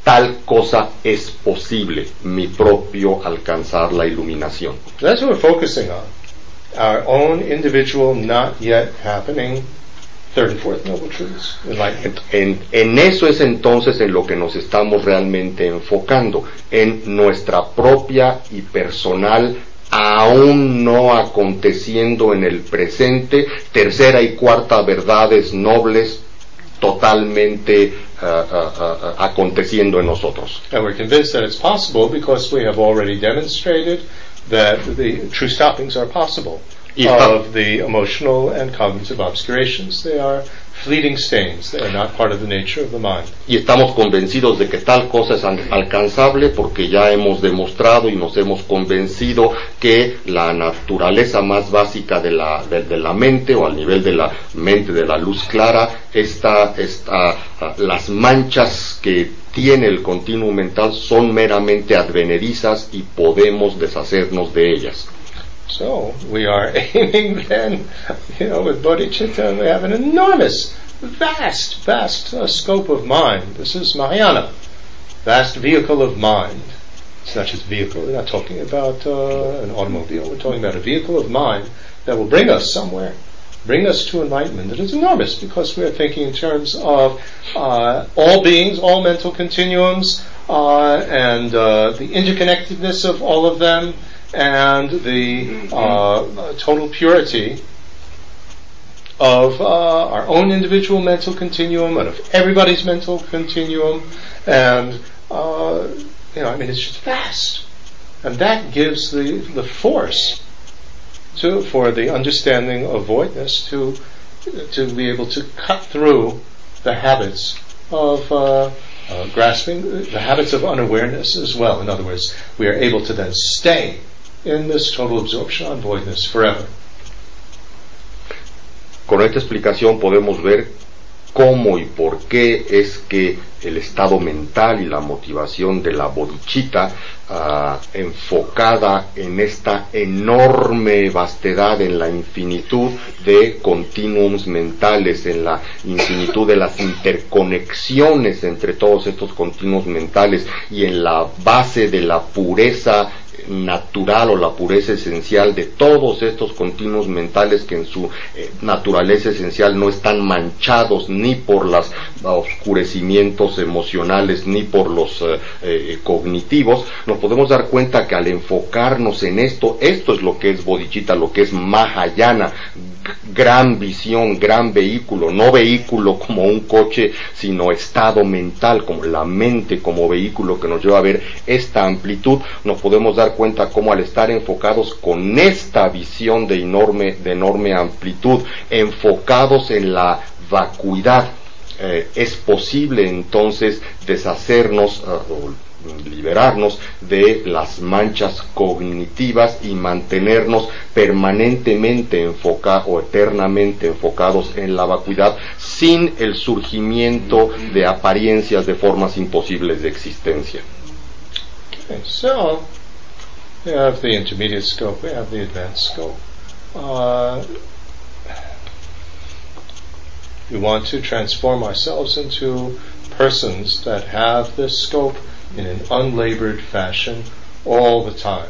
tal cosa es posible, mi propio alcanzar la iluminación. That's what we're focusing on. Our own individual not yet happening en, eso es entonces en lo que nos estamos realmente enfocando, en nuestra propia y personal aún no aconteciendo en el presente, tercera y cuarta verdades nobles totalmente uh, uh, uh, aconteciendo en nosotros. And we're convinced that it's possible because we have already demonstrated that the true stoppings are possible. Of the emotional and cognitive obscurations. They are fleeting stains. They are not part of the nature of the mind. Y estamos convencidos de que tal cosa es alcanzable porque ya hemos demostrado y nos hemos convencido que la naturaleza más básica de la, de, de la mente o al nivel de la mente de la luz clara está, está las manchas que tiene el continuo mental son meramente advenerizas y podemos deshacernos de ellas. So we are [laughs] aiming then, you know, with bodhicitta, we have an enormous, vast, vast uh, scope of mind. This is Mahayana, vast vehicle of mind. It's not just vehicle. We're not talking about uh, an automobile. We're talking about a vehicle of mind that will bring us somewhere, bring us to enlightenment. It is enormous because we are thinking in terms of uh, all beings, all mental continuums, uh, and uh, the interconnectedness of all of them and the uh, total purity of uh, our own individual mental continuum and of everybody's mental continuum. And, uh, you know, I mean, it's just vast. And that gives the, the force to, for the understanding of voidness to, to be able to cut through the habits of uh, uh, grasping, the habits of unawareness as well. In other words, we are able to then stay total forever. Con esta explicación podemos ver cómo y por qué es que el estado mental y la motivación de la bodhicitta uh, enfocada en esta enorme vastedad, en la infinitud de continuums mentales, en la infinitud de las interconexiones entre todos estos continuos mentales y en la base de la pureza natural o la pureza esencial de todos estos continuos mentales que en su eh, naturaleza esencial no están manchados ni por los oscurecimientos emocionales ni por los eh, eh, cognitivos, nos podemos dar cuenta que al enfocarnos en esto, esto es lo que es bodhicitta, lo que es Mahayana, gran visión, gran vehículo, no vehículo como un coche, sino estado mental, como la mente como vehículo que nos lleva a ver esta amplitud, nos podemos dar cuenta cómo al estar enfocados con esta visión de enorme, de enorme amplitud, enfocados en la vacuidad, eh, es posible entonces deshacernos uh, liberarnos de las manchas cognitivas y mantenernos permanentemente enfocados o eternamente enfocados en la vacuidad sin el surgimiento de apariencias de formas imposibles de existencia. We have the intermediate scope, we have the advanced scope. Uh, we want to transform ourselves into persons that have this scope in an unlabored fashion all the time.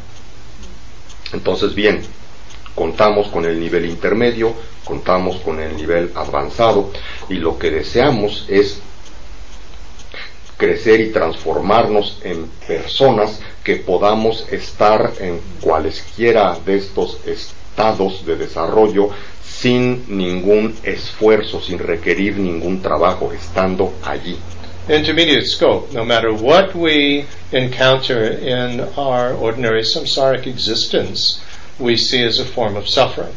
Entonces, bien, contamos con el nivel intermedio, contamos con el nivel avanzado y lo que deseamos es crecer y transformarnos en personas que podamos estar en cualesquiera de estos estados de desarrollo sin ningún esfuerzo, sin requerir ningún trabajo, estando allí. Intermediate scope, no matter what we encounter in our ordinary samsaric existence, we see as a form of suffering.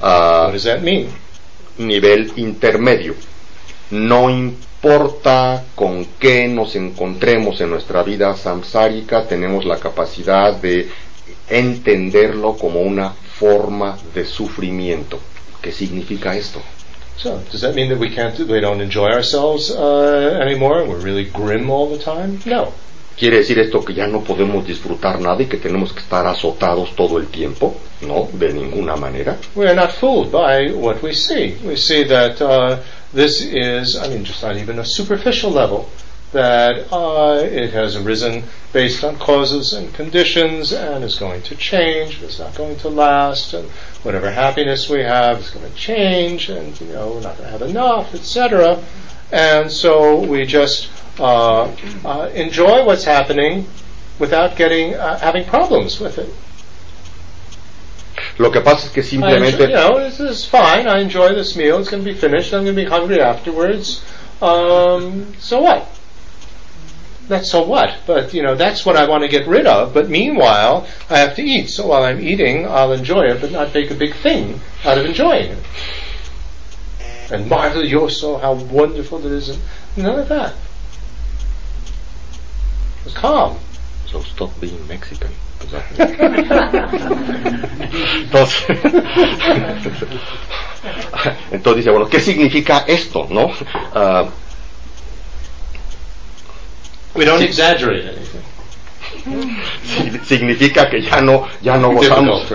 Ah, What does that mean? nivel intermedio. No importa con qué nos encontremos en nuestra vida samsárica, tenemos la capacidad de entenderlo como una forma de sufrimiento. ¿Qué significa esto? So, does that mean that we can't, we don't enjoy ourselves uh, anymore? We're really grim all the time? No. ¿Quiere decir esto que ya no podemos disfrutar nada y que tenemos que estar azotados todo el tiempo? No, de ninguna manera. We are not fooled by what we see. We see that uh, this is, I mean, just not even a superficial level, that uh, it has arisen based on causes and conditions and is going to change, it's not going to last, and whatever happiness we have is going to change, and, you know, we're not going to have enough, etc. And so we just uh, uh, enjoy what's happening without getting, uh, having problems with it. Lo que pasa es que I enjoy, simplemente you know, this is fine. I enjoy this meal. It's going to be finished. I'm going to be hungry afterwards. Um, so what? That's so what? But you know, that's what I want to get rid of. But meanwhile, I have to eat. So while I'm eating, I'll enjoy it, but not make a big thing out of enjoying it. And maravilloso, how wonderful it is. And none of that. It's calm. So stop being Mexican. [laughs] Entonces, [laughs] entonces dice, bueno, ¿qué significa esto, no? Ah, We don't exaggerate anything. si- significa que ya no, ya no gozamos, [laughs]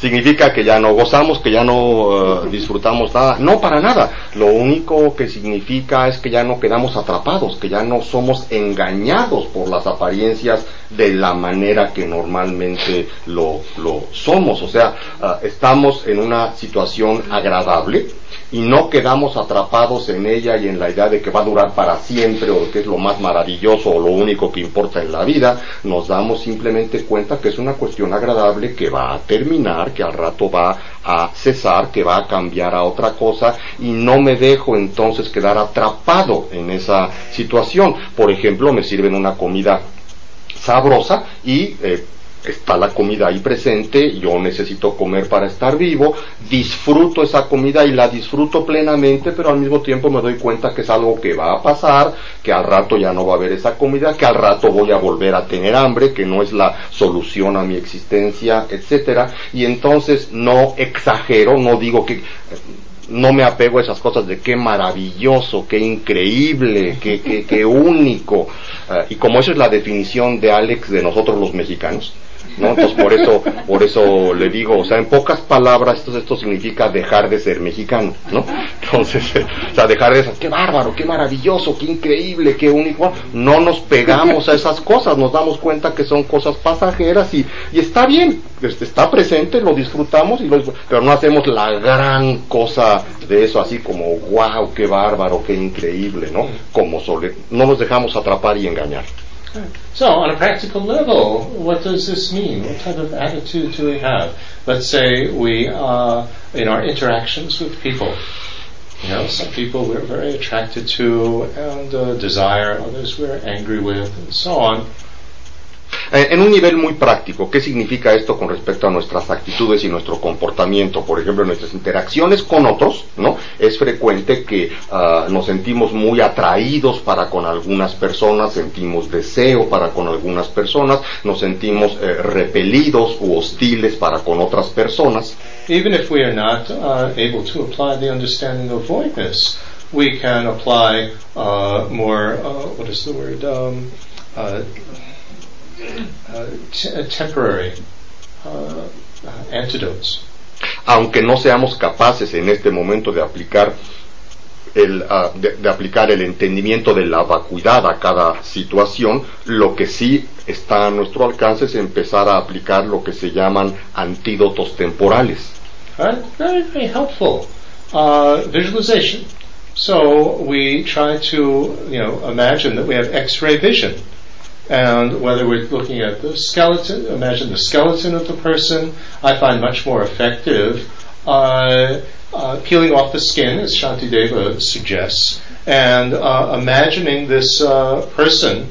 Significa que ya no gozamos, que ya no eh, disfrutamos nada. No, para nada. Lo único que significa es que ya no quedamos atrapados, que ya no somos engañados por las apariencias de la manera que normalmente lo, lo somos. O sea, ah, estamos en una situación agradable y no quedamos atrapados en ella y en la idea de que va a durar para siempre o que es lo más maravilloso o lo único que importa en la vida, nos damos simplemente cuenta que es una cuestión agradable que va a terminar, que al rato va a cesar, que va a cambiar a otra cosa y no me dejo entonces quedar atrapado en esa situación. Por ejemplo, me sirven una comida sabrosa y eh, está la comida ahí presente, yo necesito comer para estar vivo, disfruto esa comida y la disfruto plenamente, pero al mismo tiempo me doy cuenta que es algo que va a pasar, que al rato ya no va a haber esa comida, que al rato voy a volver a tener hambre, que no es la solución a mi existencia, etcétera, y entonces no exagero, no digo que no me apego a esas cosas de qué maravilloso, qué increíble, qué, qué, qué [laughs] único. Eh, y como eso es la definición de Alex de nosotros los mexicanos, ¿no? Entonces por eso, por eso le digo, o sea, en pocas palabras, esto, esto significa dejar de ser mexicano, ¿no? Entonces, o sea, dejar de ser, qué bárbaro, qué maravilloso, qué increíble, qué único. No nos pegamos a esas cosas, nos damos cuenta que son cosas pasajeras y, y está bien, este, está presente, lo disfrutamos, y lo, pero no hacemos la gran cosa de eso, así como, wow, qué bárbaro, qué increíble, ¿no? Como sole, no nos dejamos atrapar y engañar. So, on a practical level, what does this mean? What type of attitude do we have? Let's say we, are in our interactions with people, you know, some people we're very attracted to and uh, desire, others we're angry with, and so on. Eh, En un nivel muy práctico, ¿qué significa esto con respecto a nuestras actitudes y nuestro comportamiento? Por ejemplo, en nuestras interacciones con otros, ¿no? Es frecuente que ah, nos sentimos muy atraídos para con algunas personas, sentimos deseo para con algunas personas, nos sentimos eh, repelidos u hostiles para con otras personas. Even if we are not uh, able to apply the understanding of voidness, we can apply uh, more, uh, what is the word, um, uh, uh, uh, temporary uh, uh, antidotes. aunque no seamos capaces en este momento de aplicar el, ah, de, de aplicar el entendimiento de la vacuidad a cada situación, lo que sí está a nuestro alcance es empezar a aplicar lo que se llaman antídotos temporales. Right? Very, very helpful. Uh, visualization. So we try to, you know, imagine that we have X-ray vision. And whether we're looking at the skeleton, imagine the skeleton of the person, I find much more effective uh, uh, peeling off the skin, as Shantideva suggests, and uh, imagining this uh, person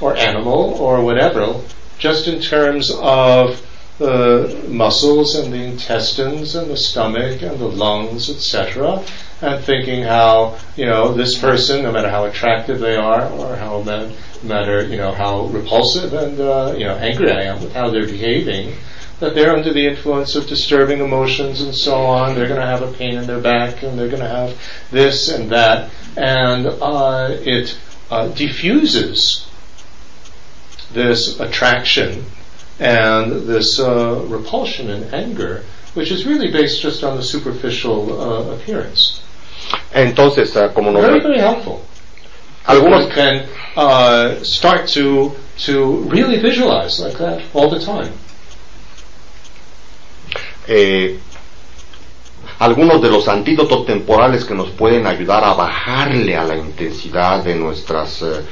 or animal or whatever, just in terms of the muscles and the intestines and the stomach and the lungs, etc., and thinking how you know this person, no matter how attractive they are or how no matter you know how repulsive and uh, you know angry I am with how they're behaving, that they're under the influence of disturbing emotions and so on. They're going to have a pain in their back and they're going to have this and that, and uh, it uh, diffuses this attraction and this uh, repulsion and anger, which is really based just on the superficial uh, appearance. Entonces, uh, como nos very, very helpful. Algunos can uh, start to to really visualize like that all the time. Eh, algunos de los antídotos temporales que nos pueden ayudar a bajarle a la intensidad de nuestras eh,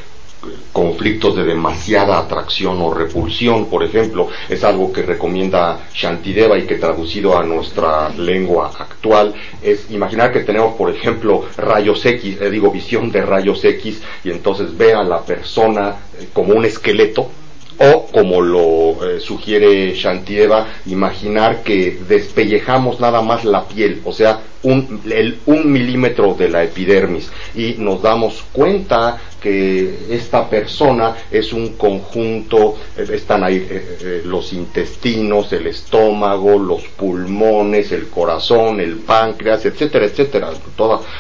conflictos de demasiada atracción o repulsión, por ejemplo, es algo que recomienda Shantideva y que traducido a nuestra lengua actual es imaginar que tenemos, por ejemplo, rayos X, eh, digo visión de rayos X, y entonces ve a la persona eh, como un esqueleto, o como lo eh, sugiere Shantideva, imaginar que despellejamos nada más la piel, o sea, un, el, un milímetro de la epidermis. Y nos damos cuenta que esta persona es un conjunto, eh, están ahí eh, los intestinos, el estómago, los pulmones, el corazón, el páncreas, etcétera, etcétera,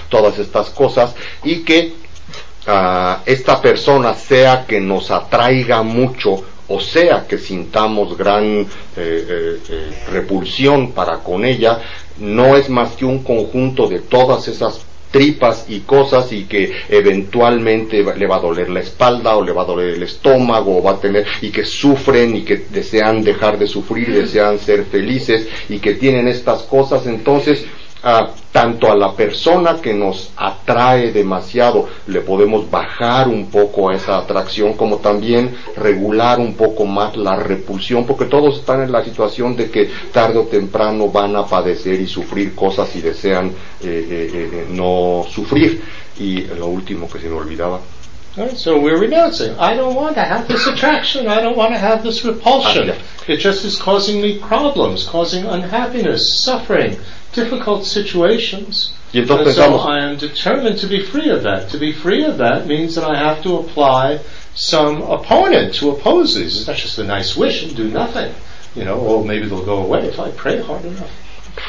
todas estas cosas y que esta persona sea que nos atraiga mucho o sea que sintamos gran eh, eh, eh, repulsión para con ella, no es más que un conjunto de todas esas tripas y cosas y que eventualmente le va a doler la espalda o le va a doler el estómago o va a tener y que sufren y que desean dejar de sufrir, desean ser felices y que tienen estas cosas, entonces tanto a la persona que nos atrae demasiado le podemos bajar un poco a esa atracción como también regular un poco más la repulsión porque todos están en la situación de que tarde o temprano van a padecer y sufrir cosas y desean eh, eh, eh, no sufrir y lo último que se me olvidaba so we're renouncing. I don't want to have this attraction. I don't want to have this repulsion. Ah, it just is causing me problems, causing unhappiness, suffering. Difficult situations. And so I am determined to be free of that. To be free of that means that I have to apply some opponent to oppose these. It's not just a nice wish and do nothing. You know, or maybe they'll go away if I pray hard enough.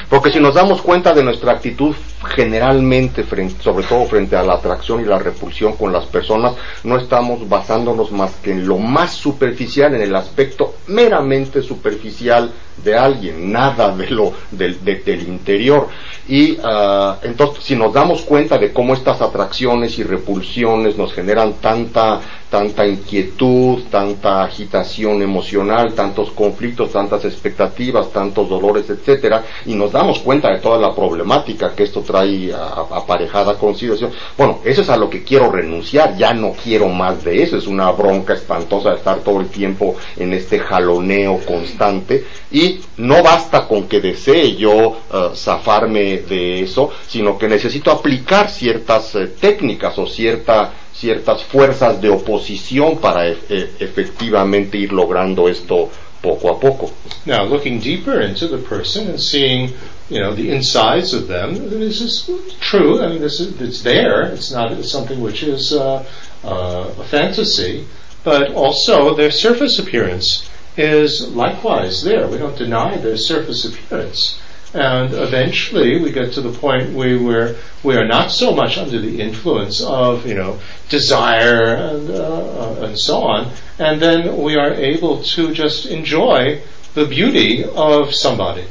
Porque si nos damos cuenta de nuestra actitud generalmente, sobre todo frente a la atracción y la repulsión con las personas, no estamos basándonos más que en lo más superficial, en el aspecto meramente superficial de alguien, nada de lo del, del interior. Y uh, entonces, si nos damos cuenta de cómo estas atracciones y repulsiones nos generan tanta, tanta inquietud, tanta agitación emocional, tantos conflictos, tantas expectativas, tantos dolores, etcétera, y nos damos cuenta de toda la problemática que esto trae aparejada con situación, bueno, eso es a lo que quiero renunciar, ya no quiero más de eso, es una bronca espantosa de estar todo el tiempo en este jaloneo constante. Y no basta con que desee yo uh, zafarme de eso, sino que necesito aplicar ciertas uh, técnicas o cierta, ciertas fuerzas de oposición para e efectivamente ir logrando esto poco a poco. Now, looking deeper into the person and seeing, you know, the insides of them, this is true. I mean, this is, it's there. It's not something which is uh, uh, a fantasy, but also their surface appearance is likewise there. We don't deny their surface appearance. And eventually we get to the point where we're, we are not so much under the influence of, you know, desire and, uh, and so on. And then we are able to just enjoy the beauty of somebody.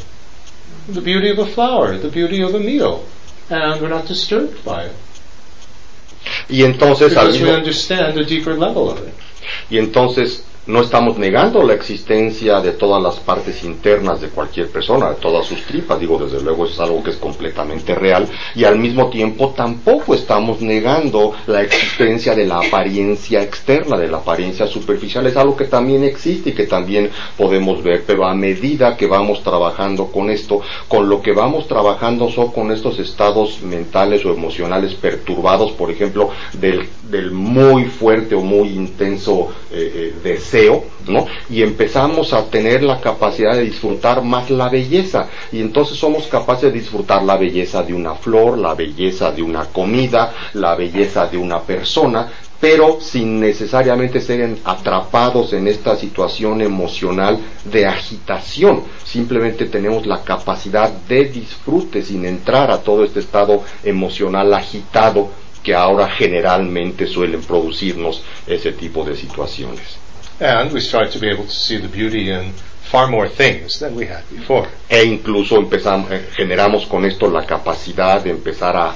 The beauty of a flower, the beauty of a meal. And we're not disturbed by it. Y entonces, because we understand the deeper level of it. Y entonces no estamos negando la existencia de todas las partes internas de cualquier persona, de todas sus tripas, digo, desde luego es algo que es completamente real, y al mismo tiempo tampoco estamos negando la existencia de la apariencia externa, de la apariencia superficial, es algo que también existe y que también podemos ver, pero a medida que vamos trabajando con esto, con lo que vamos trabajando son con estos estados mentales o emocionales perturbados, por ejemplo, del, del muy fuerte o muy intenso eh, eh, deseo, ¿no? Y empezamos a tener la capacidad de disfrutar más la belleza. Y entonces somos capaces de disfrutar la belleza de una flor, la belleza de una comida, la belleza de una persona, pero sin necesariamente ser atrapados en esta situación emocional de agitación. Simplemente tenemos la capacidad de disfrute sin entrar a todo este estado emocional agitado que ahora generalmente suelen producirnos ese tipo de situaciones. And we start to be able to see the beauty in far more things than we had before. E incluso empezamos, eh, generamos con esto la capacidad de empezar a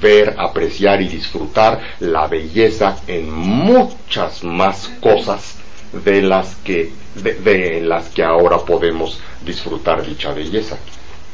ver, apreciar y disfrutar la belleza en muchas más cosas de las que, de, de las que ahora podemos disfrutar dicha belleza.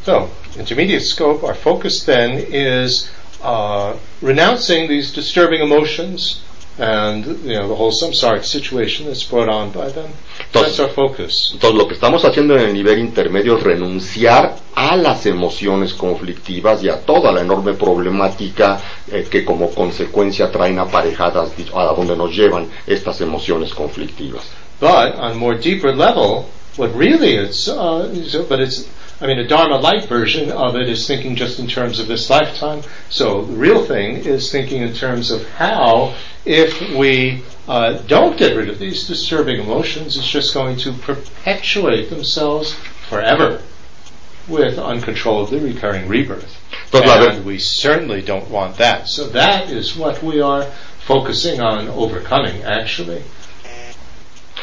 So, intermediate scope, our focus then is uh, renouncing these disturbing emotions, and you know the whole samsaric situation that's brought on by them. That's our focus. Entonces lo que estamos haciendo en el nivel intermedio es renunciar a las emociones conflictivas y a toda la enorme problemática eh, que como consecuencia traen aparejadas a donde nos llevan estas emociones conflictivas. But on a more deeper level, what really it's, uh, but it's I mean, a Dharma light version of it is thinking just in terms of this lifetime. So the real thing is thinking in terms of how, if we uh, don't get rid of these disturbing emotions, it's just going to perpetuate themselves forever with uncontrollably recurring rebirth. And we certainly don't want that. So that is what we are focusing on overcoming, actually.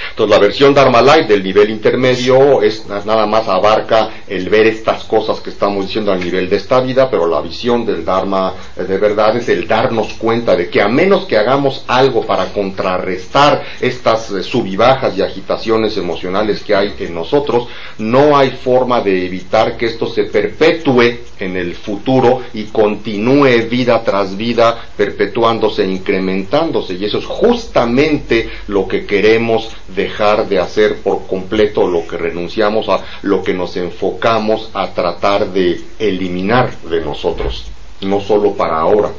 Entonces la versión Dharma Light del nivel intermedio es nada más abarca el ver estas cosas que estamos diciendo al nivel de esta vida, pero la visión del Dharma eh, de verdad es el darnos cuenta de que a menos que hagamos algo para contrarrestar estas eh, subibajas y agitaciones emocionales que hay en nosotros, no hay forma de evitar que esto se perpetúe en el futuro y continúe vida tras vida, perpetuándose, incrementándose. Y eso es justamente lo que queremos dejar de hacer por completo, lo que renunciamos a, lo que nos enfocamos a tratar de eliminar de nosotros, no solo para ahora,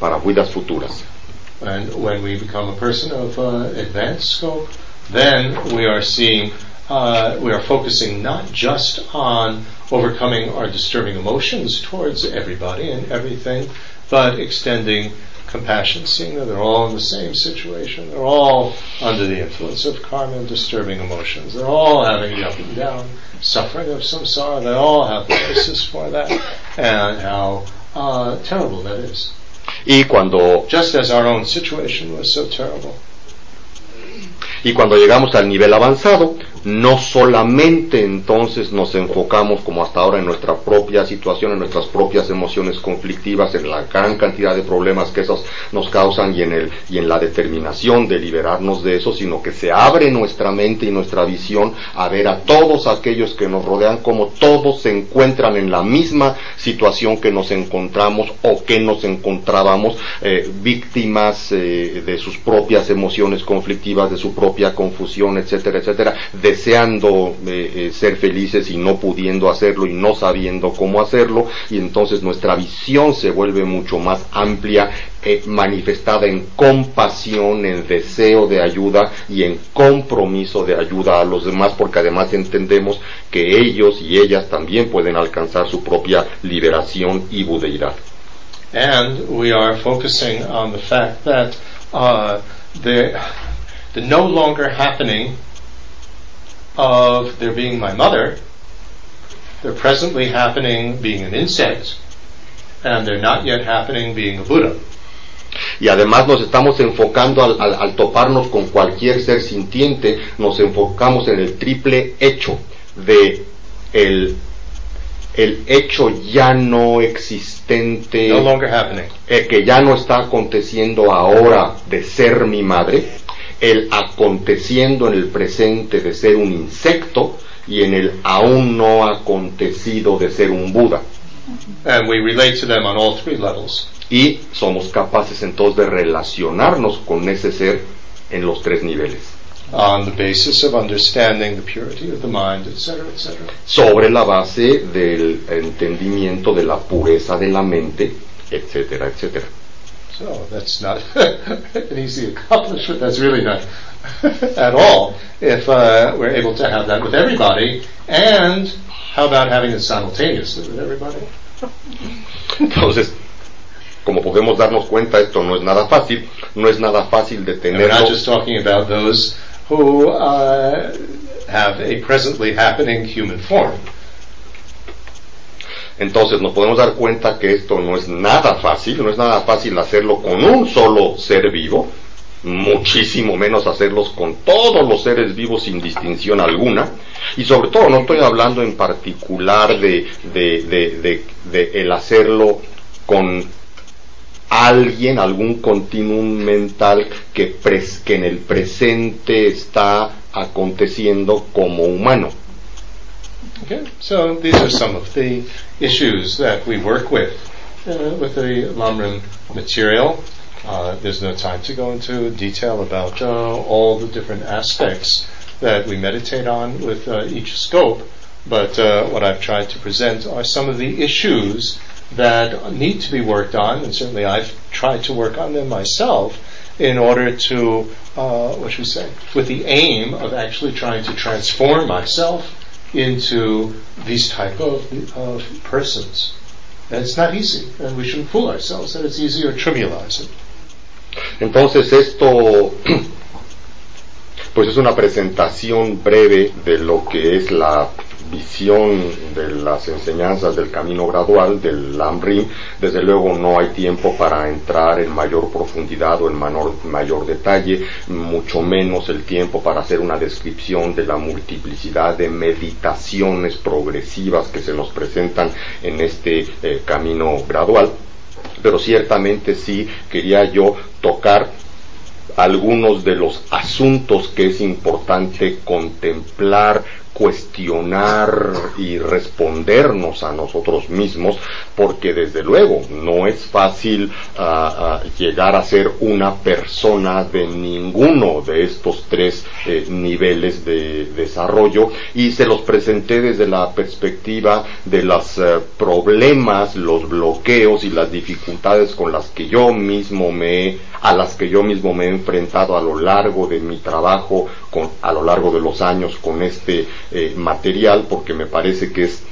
para vidas futuras. And when we become a person of uh, advanced scope, then we are seeing, uh, we are focusing not just on overcoming our disturbing emotions towards everybody and everything, but extending compassion, seeing that they're all in the same situation. They're all under the influence of karma and disturbing emotions. They're all having the up and down suffering of some samsara. They all have the basis for that, and how uh, terrible that is. Y cuando just as our own situation was so terrible. Y cuando llegamos al nivel avanzado, no solamente entonces nos enfocamos como hasta ahora en nuestra propia situación, en nuestras propias emociones conflictivas, en la gran cantidad de problemas que esos nos causan y en el y en la determinación de liberarnos de eso, sino que se abre nuestra mente y nuestra visión a ver a todos aquellos que nos rodean como todos se encuentran en la misma situación que nos encontramos o que nos encontrábamos eh, víctimas eh, de sus propias emociones conflictivas, de su propia confusión, etcétera, etcétera deseando eh, eh, ser felices y no pudiendo hacerlo y no sabiendo cómo hacerlo y entonces nuestra visión se vuelve mucho más amplia eh, manifestada en compasión, en deseo de ayuda y en compromiso de ayuda a los demás, porque además entendemos que ellos y ellas también pueden alcanzar su propia liberación y budeidad. And we are focusing on the fact that uh, the, the no longer happening of there being my mother, they're presently happening being an insect, and they're not yet happening being a Buddha. Y además nos estamos enfocando al, al, al, toparnos con cualquier ser sintiente, nos enfocamos en el triple hecho de el, el hecho ya no existente, no longer happening. Eh, que ya no está aconteciendo ahora de ser mi madre, el aconteciendo en el presente de ser un insecto y en el aún no acontecido de ser un Buda. And we relate to them on all three levels. Y somos capaces entonces de relacionarnos con ese ser en los tres niveles. On the basis of understanding the purity of the mind, etc., etc. Sobre la base del entendimiento de la pureza de la mente, etcétera, etcétera. So that's not [laughs] an easy accomplishment. That's really not [laughs] at all. If uh, we're able to have that with everybody, and how about having it simultaneously with everybody? Entonces, como podemos darnos cuenta, esto no es nada fácil, no es nada fácil de And we're not just talking about those who uh, have a presently happening human form. Entonces nos podemos dar cuenta que esto no es nada fácil, no es nada fácil hacerlo con un solo ser vivo, muchísimo menos hacerlos con todos los seres vivos sin distinción alguna, y sobre todo no estoy hablando en particular de, de, de, de- el hacerlo con alguien, algún continuum mental que, pres- que en el presente está aconteciendo como humano. Okay, so these are some of the issues that we work with uh, with the Lamrim material. Uh, there's no time to go into detail about uh, all the different aspects that we meditate on with uh, each scope, but uh, what I've tried to present are some of the issues that need to be worked on, and certainly I've tried to work on them myself in order to, uh, what should we say, with the aim of actually trying to transform myself into these type of, of persons. And it's not easy, and we shouldn't fool ourselves that it's easy or trivialize it. Entonces esto [clears throat] pues es una presentación breve de lo que es la visión de las enseñanzas del camino gradual del Lamrim. Desde luego no hay tiempo para entrar en mayor profundidad o en mayor, mayor detalle, mucho menos el tiempo para hacer una descripción de la multiplicidad de meditaciones progresivas que se nos presentan en este eh, camino gradual pero ciertamente sí quería yo tocar algunos de los asuntos que es importante contemplar, cuestionar y respondernos a nosotros mismos, porque desde luego no es fácil ah, ah, llegar a ser una persona de ninguno de estos tres eh, niveles de desarrollo. Y se los presenté desde la perspectiva de los eh, problemas, los bloqueos y las dificultades con las que yo mismo me a las que yo mismo me he enfrentado a lo largo de mi trabajo con, a lo largo de los años con este eh, material porque me parece que es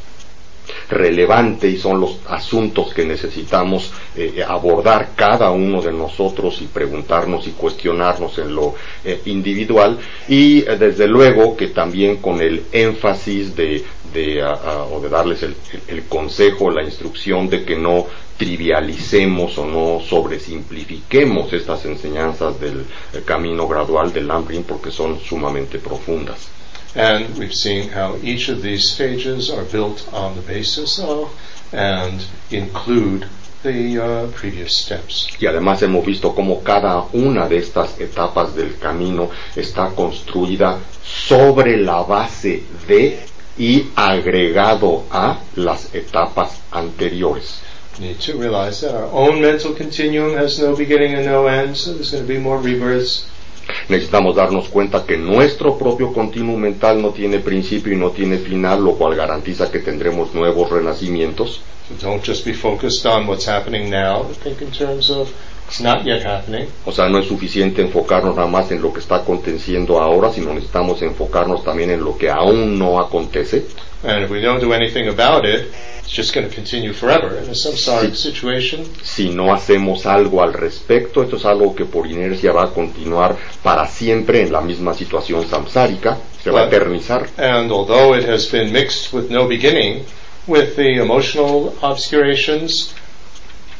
relevante y son los asuntos que necesitamos eh, abordar cada uno de nosotros y preguntarnos y cuestionarnos en lo eh, individual y desde luego que también con el énfasis de, de, o de darles el, el- el consejo, la instrucción de que no trivialicemos o no sobresimplifiquemos estas enseñanzas del camino gradual del Lamrim porque son sumamente profundas. And we've seen how each of these stages are built on the basis of and include the uh, previous steps. Y además hemos visto cómo cada una de estas etapas del camino está construida sobre la base de y agregado a las etapas anteriores. We need to realize that our own mental continuum has no beginning and no end, so there's going to be more rebirths. Necesitamos darnos cuenta que nuestro propio continuum mental no tiene principio y no tiene final, lo cual garantiza que tendremos nuevos renacimientos. So don't just be focused on what's happening now, think in terms of it's not yet happening. O sea, no es suficiente enfocarnos nada más en lo que está aconteciendo ahora, sino necesitamos enfocarnos también en lo que aún no acontece. And if we don't do anything about it, it's just going to continue forever in a samsaric Sí. situation. si no hacemos algo al respecto, esto es algo que por inercia va a continuar para siempre en la misma situación samsárica, se va a eternizar. And although it has been mixed with no beginning, with the emotional obscurations,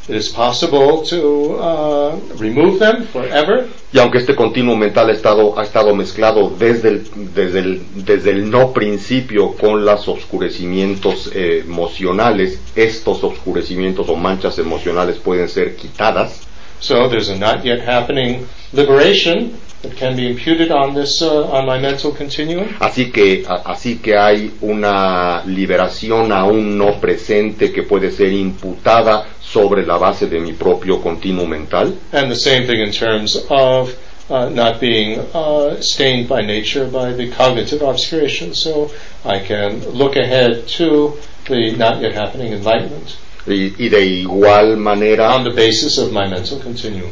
it is possible to uh, remove them forever. Y aunque este continuo mental ha estado, ha estado mezclado desde el, desde, el, desde el no principio con los oscurecimientos eh, emocionales, estos oscurecimientos o manchas emocionales pueden ser quitadas. So there's a not yet happening liberation that can be imputed on this uh, on my mental continuum. Así que, a- así que hay una liberación aún no presente que puede ser imputada sobre la base de mi propio continuo mental. And the same thing in terms of uh, not being uh, stained by nature by the cognitive obscuration. So I can look ahead to the not yet happening enlightenment Y, y de igual manera, on the basis of my mental continuum.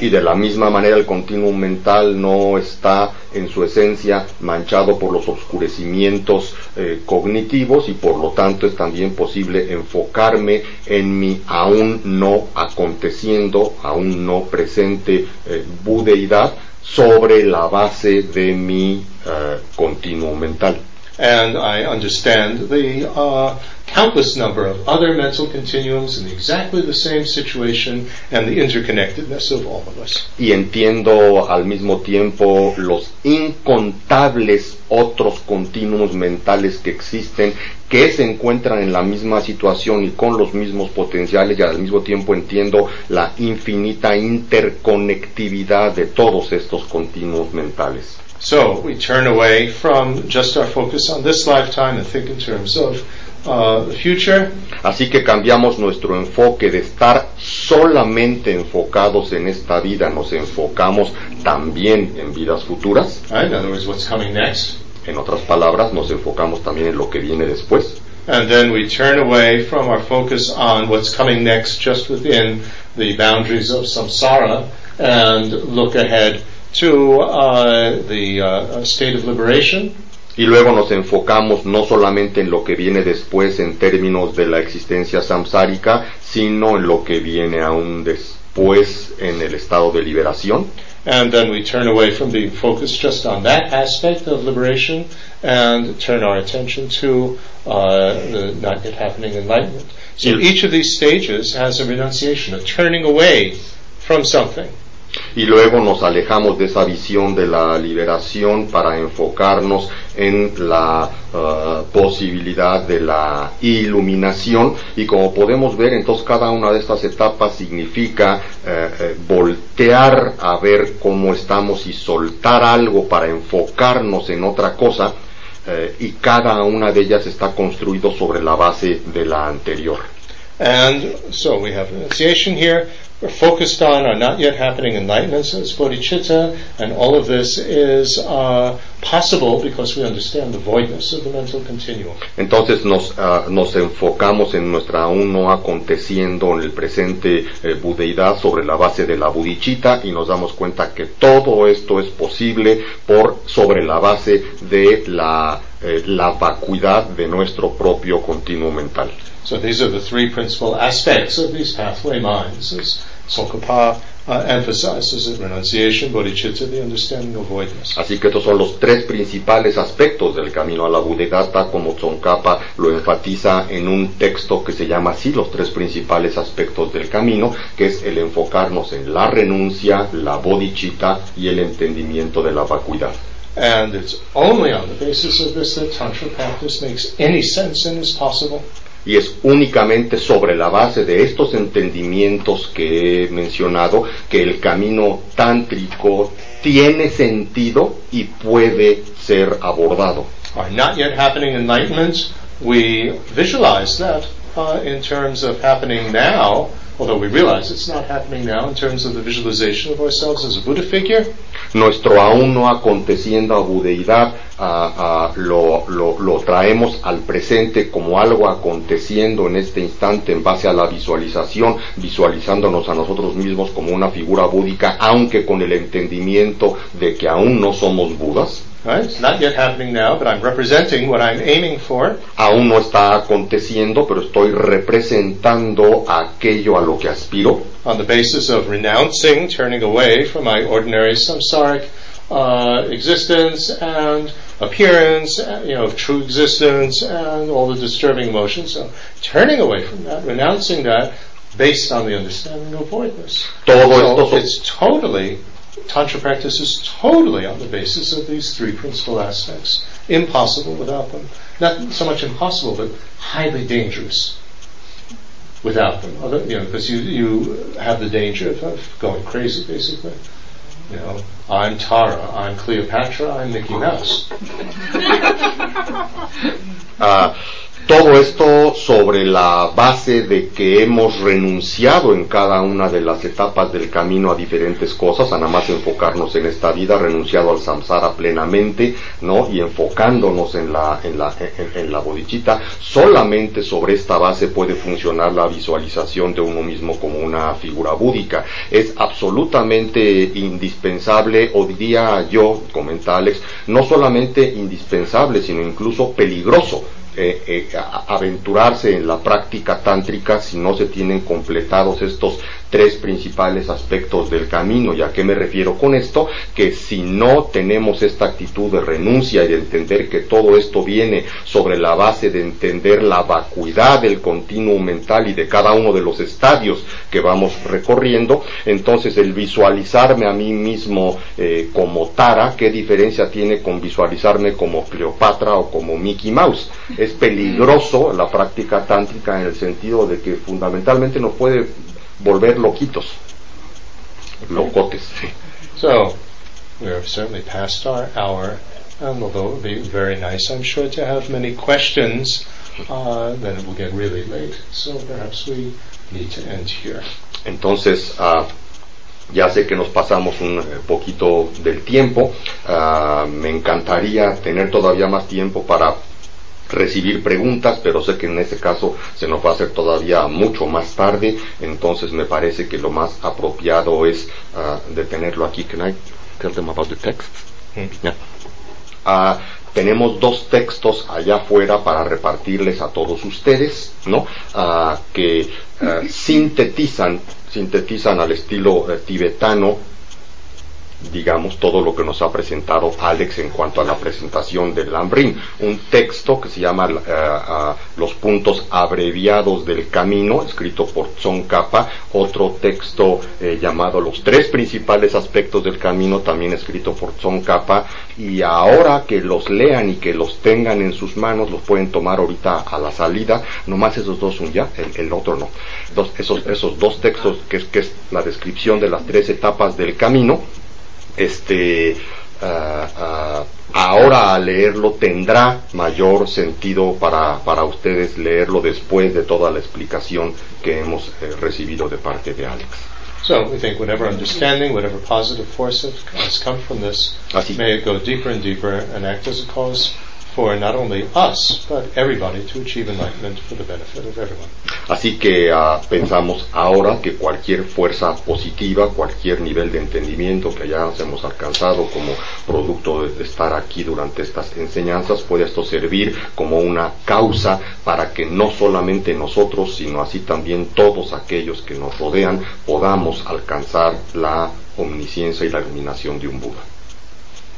Y de la misma manera el continuum mental no está en su esencia manchado por los oscurecimientos eh, cognitivos y por lo tanto es también posible enfocarme en mi aún no aconteciendo, aún no presente eh, budeidad sobre la base de mi eh, continuum mental. And I understand the uh, countless number of other mental continuums in exactly the same situation and the interconnectedness of all of us. y entiendo al mismo tiempo los incontables otros continuos mentales que existen que se encuentran en la misma situación y con los mismos potenciales y al mismo tiempo entiendo la infinita interconectividad de todos estos continuos mentales. So we turn away from just our focus on this lifetime and think in terms of uh, the future. Así que cambiamos nuestro enfoque de estar solamente enfocados en esta vida, nos enfocamos también en vidas futuras. Right? In other words, what's coming next. En otras palabras, nos enfocamos también en lo que viene después. And then we turn away from our focus on what's coming next just within the boundaries of samsara and look ahead to uh, the uh, state of liberation. Y luego nos enfocamos no solamente en lo que viene después en términos de la existencia samsárica, sino en lo que viene aún después en el estado de liberación. And then we turn away from being focused just on that aspect of liberation and turn our attention to uh, the not yet happening enlightenment. So each of these stages has a renunciation, a turning away from something. Y luego nos alejamos de esa visión de la liberación para enfocarnos en la uh, posibilidad de la iluminación. Y como podemos ver, entonces cada una de estas etapas significa eh, eh, voltear a ver cómo estamos y soltar algo para enfocarnos en otra cosa. eh, y cada una de ellas está construido sobre la base de la anterior. And so we have renunciation here. We're focused on our not yet happening enlightenment as bodhicitta, and all of this is uh, possible because we understand the voidness of the mental continuum. Entonces nos, ah, nos enfocamos en nuestra aún no aconteciendo en el presente eh, budeidad sobre la base de la budichita y nos damos cuenta que todo esto es posible por sobre la base de la, eh, la vacuidad de nuestro propio continuo mental. So these are the three principal aspects of these pathway minds, as Tsongkhapa uh, emphasizes it, renunciation, bodhicitta, the understanding of voidness. Así que estos son los tres principales aspectos del camino a la budeidad, tal como Tsongkhapa lo enfatiza en un texto que se llama así, los tres principales aspectos del camino, que es el enfocarnos en la renuncia, la bodhicitta y el entendimiento de la vacuidad. And it's only on the basis of this that Tantra practice makes any sense and is possible. Y es únicamente sobre la base de estos entendimientos que he mencionado que el camino tántrico tiene sentido y puede ser abordado. Although we realize it's not happening now in terms of the visualization of ourselves as a Buddha figure. Nuestro aún no aconteciendo lo- lo traemos al presente como algo aconteciendo en este instante en base a la visualización, visualizándonos a nosotros mismos como una figura búdica, aunque con el entendimiento de que aún no somos budas. Right? It's not yet happening now, but I'm representing what I'm aiming for. Aún no está aconteciendo, pero estoy representando aquello a lo que aspiro. on the basis of renouncing, turning away from my ordinary samsaric uh, existence and appearance, uh, you know, of true existence and all the disturbing emotions. So turning away from that, renouncing that, based on the understanding of voidness. Todo So esto it's totally, Tantra practice is totally on the basis of these three principal aspects. Impossible without them. Not so much impossible, but highly dangerous without them. Other, you know, because you, you have the danger of, of going crazy, basically. You know, I'm Tara, I'm Cleopatra, I'm Mickey Mouse. [laughs] uh, Todo esto sobre la base de que hemos renunciado en cada una de las etapas del camino a diferentes cosas, a nada más enfocarnos en esta vida, renunciado al samsara plenamente, ¿no? Y enfocándonos en la, en la, en, la bodichita, solamente sobre esta base puede funcionar la visualización de uno mismo como una figura búdica. Es absolutamente indispensable, o diría yo, comenta Alex, no solamente indispensable, sino incluso peligroso eh, eh, aventurarse en la práctica tántrica si no se tienen completados estos tres principales aspectos del camino. ¿Y a qué me refiero con esto? Que si no tenemos esta actitud de renuncia y de entender que todo esto viene sobre la base de entender la vacuidad del continuo mental y de cada uno de los estadios que vamos recorriendo, entonces el visualizarme a mí mismo eh, como Tara, ¿qué diferencia tiene con visualizarme como Cleopatra o como Mickey Mouse? Es peligroso la práctica tántrica en el sentido de que fundamentalmente no puede volver loquitos, locotes. So, we certainly past our hour, and although it would be very nice, I'm sure, to have many questions, uh, then it will get really late. So perhaps we need to end here. Entonces, uh, ya sé que nos pasamos un eh, poquito del tiempo. Uh, me encantaría tener todavía más tiempo para recibir preguntas, pero sé que en este caso se nos va a hacer todavía mucho más tarde, entonces me parece que lo más apropiado es uh, detenerlo aquí. Can I tell them about the text? Mm. Uh, tenemos dos textos allá afuera para repartirles a todos ustedes, ¿no? Uh, que sintetizan, sintetizan al estilo eh, tibetano digamos, todo lo que nos ha presentado Alex en cuanto a la presentación del Lambrin. Un texto que se llama uh, Los puntos abreviados del camino, escrito por Son Kappa. Otro texto eh, llamado Los tres principales aspectos del camino, también escrito por Son Kappa. Y ahora que los lean y que los tengan en sus manos, los pueden tomar ahorita a la salida. Nomás esos dos son ya, el, otro no. Dos, esos, esos dos textos, que que es la descripción de las tres etapas del camino este, uh, uh, ahora al leerlo tendrá mayor sentido para, para ustedes leerlo después de toda la explicación que hemos eh, recibido de parte de Alex. So we think whatever understanding, whatever positive force has come from this, Así. may it go deeper and deeper and act as a cause Así que uh, pensamos ahora que cualquier fuerza positiva, cualquier nivel de entendimiento que ya hemos alcanzado como producto de estar aquí durante estas enseñanzas, puede esto servir como una causa para que no solamente nosotros, sino así también todos aquellos que nos rodean podamos alcanzar la omnisciencia y la iluminación de un Buda.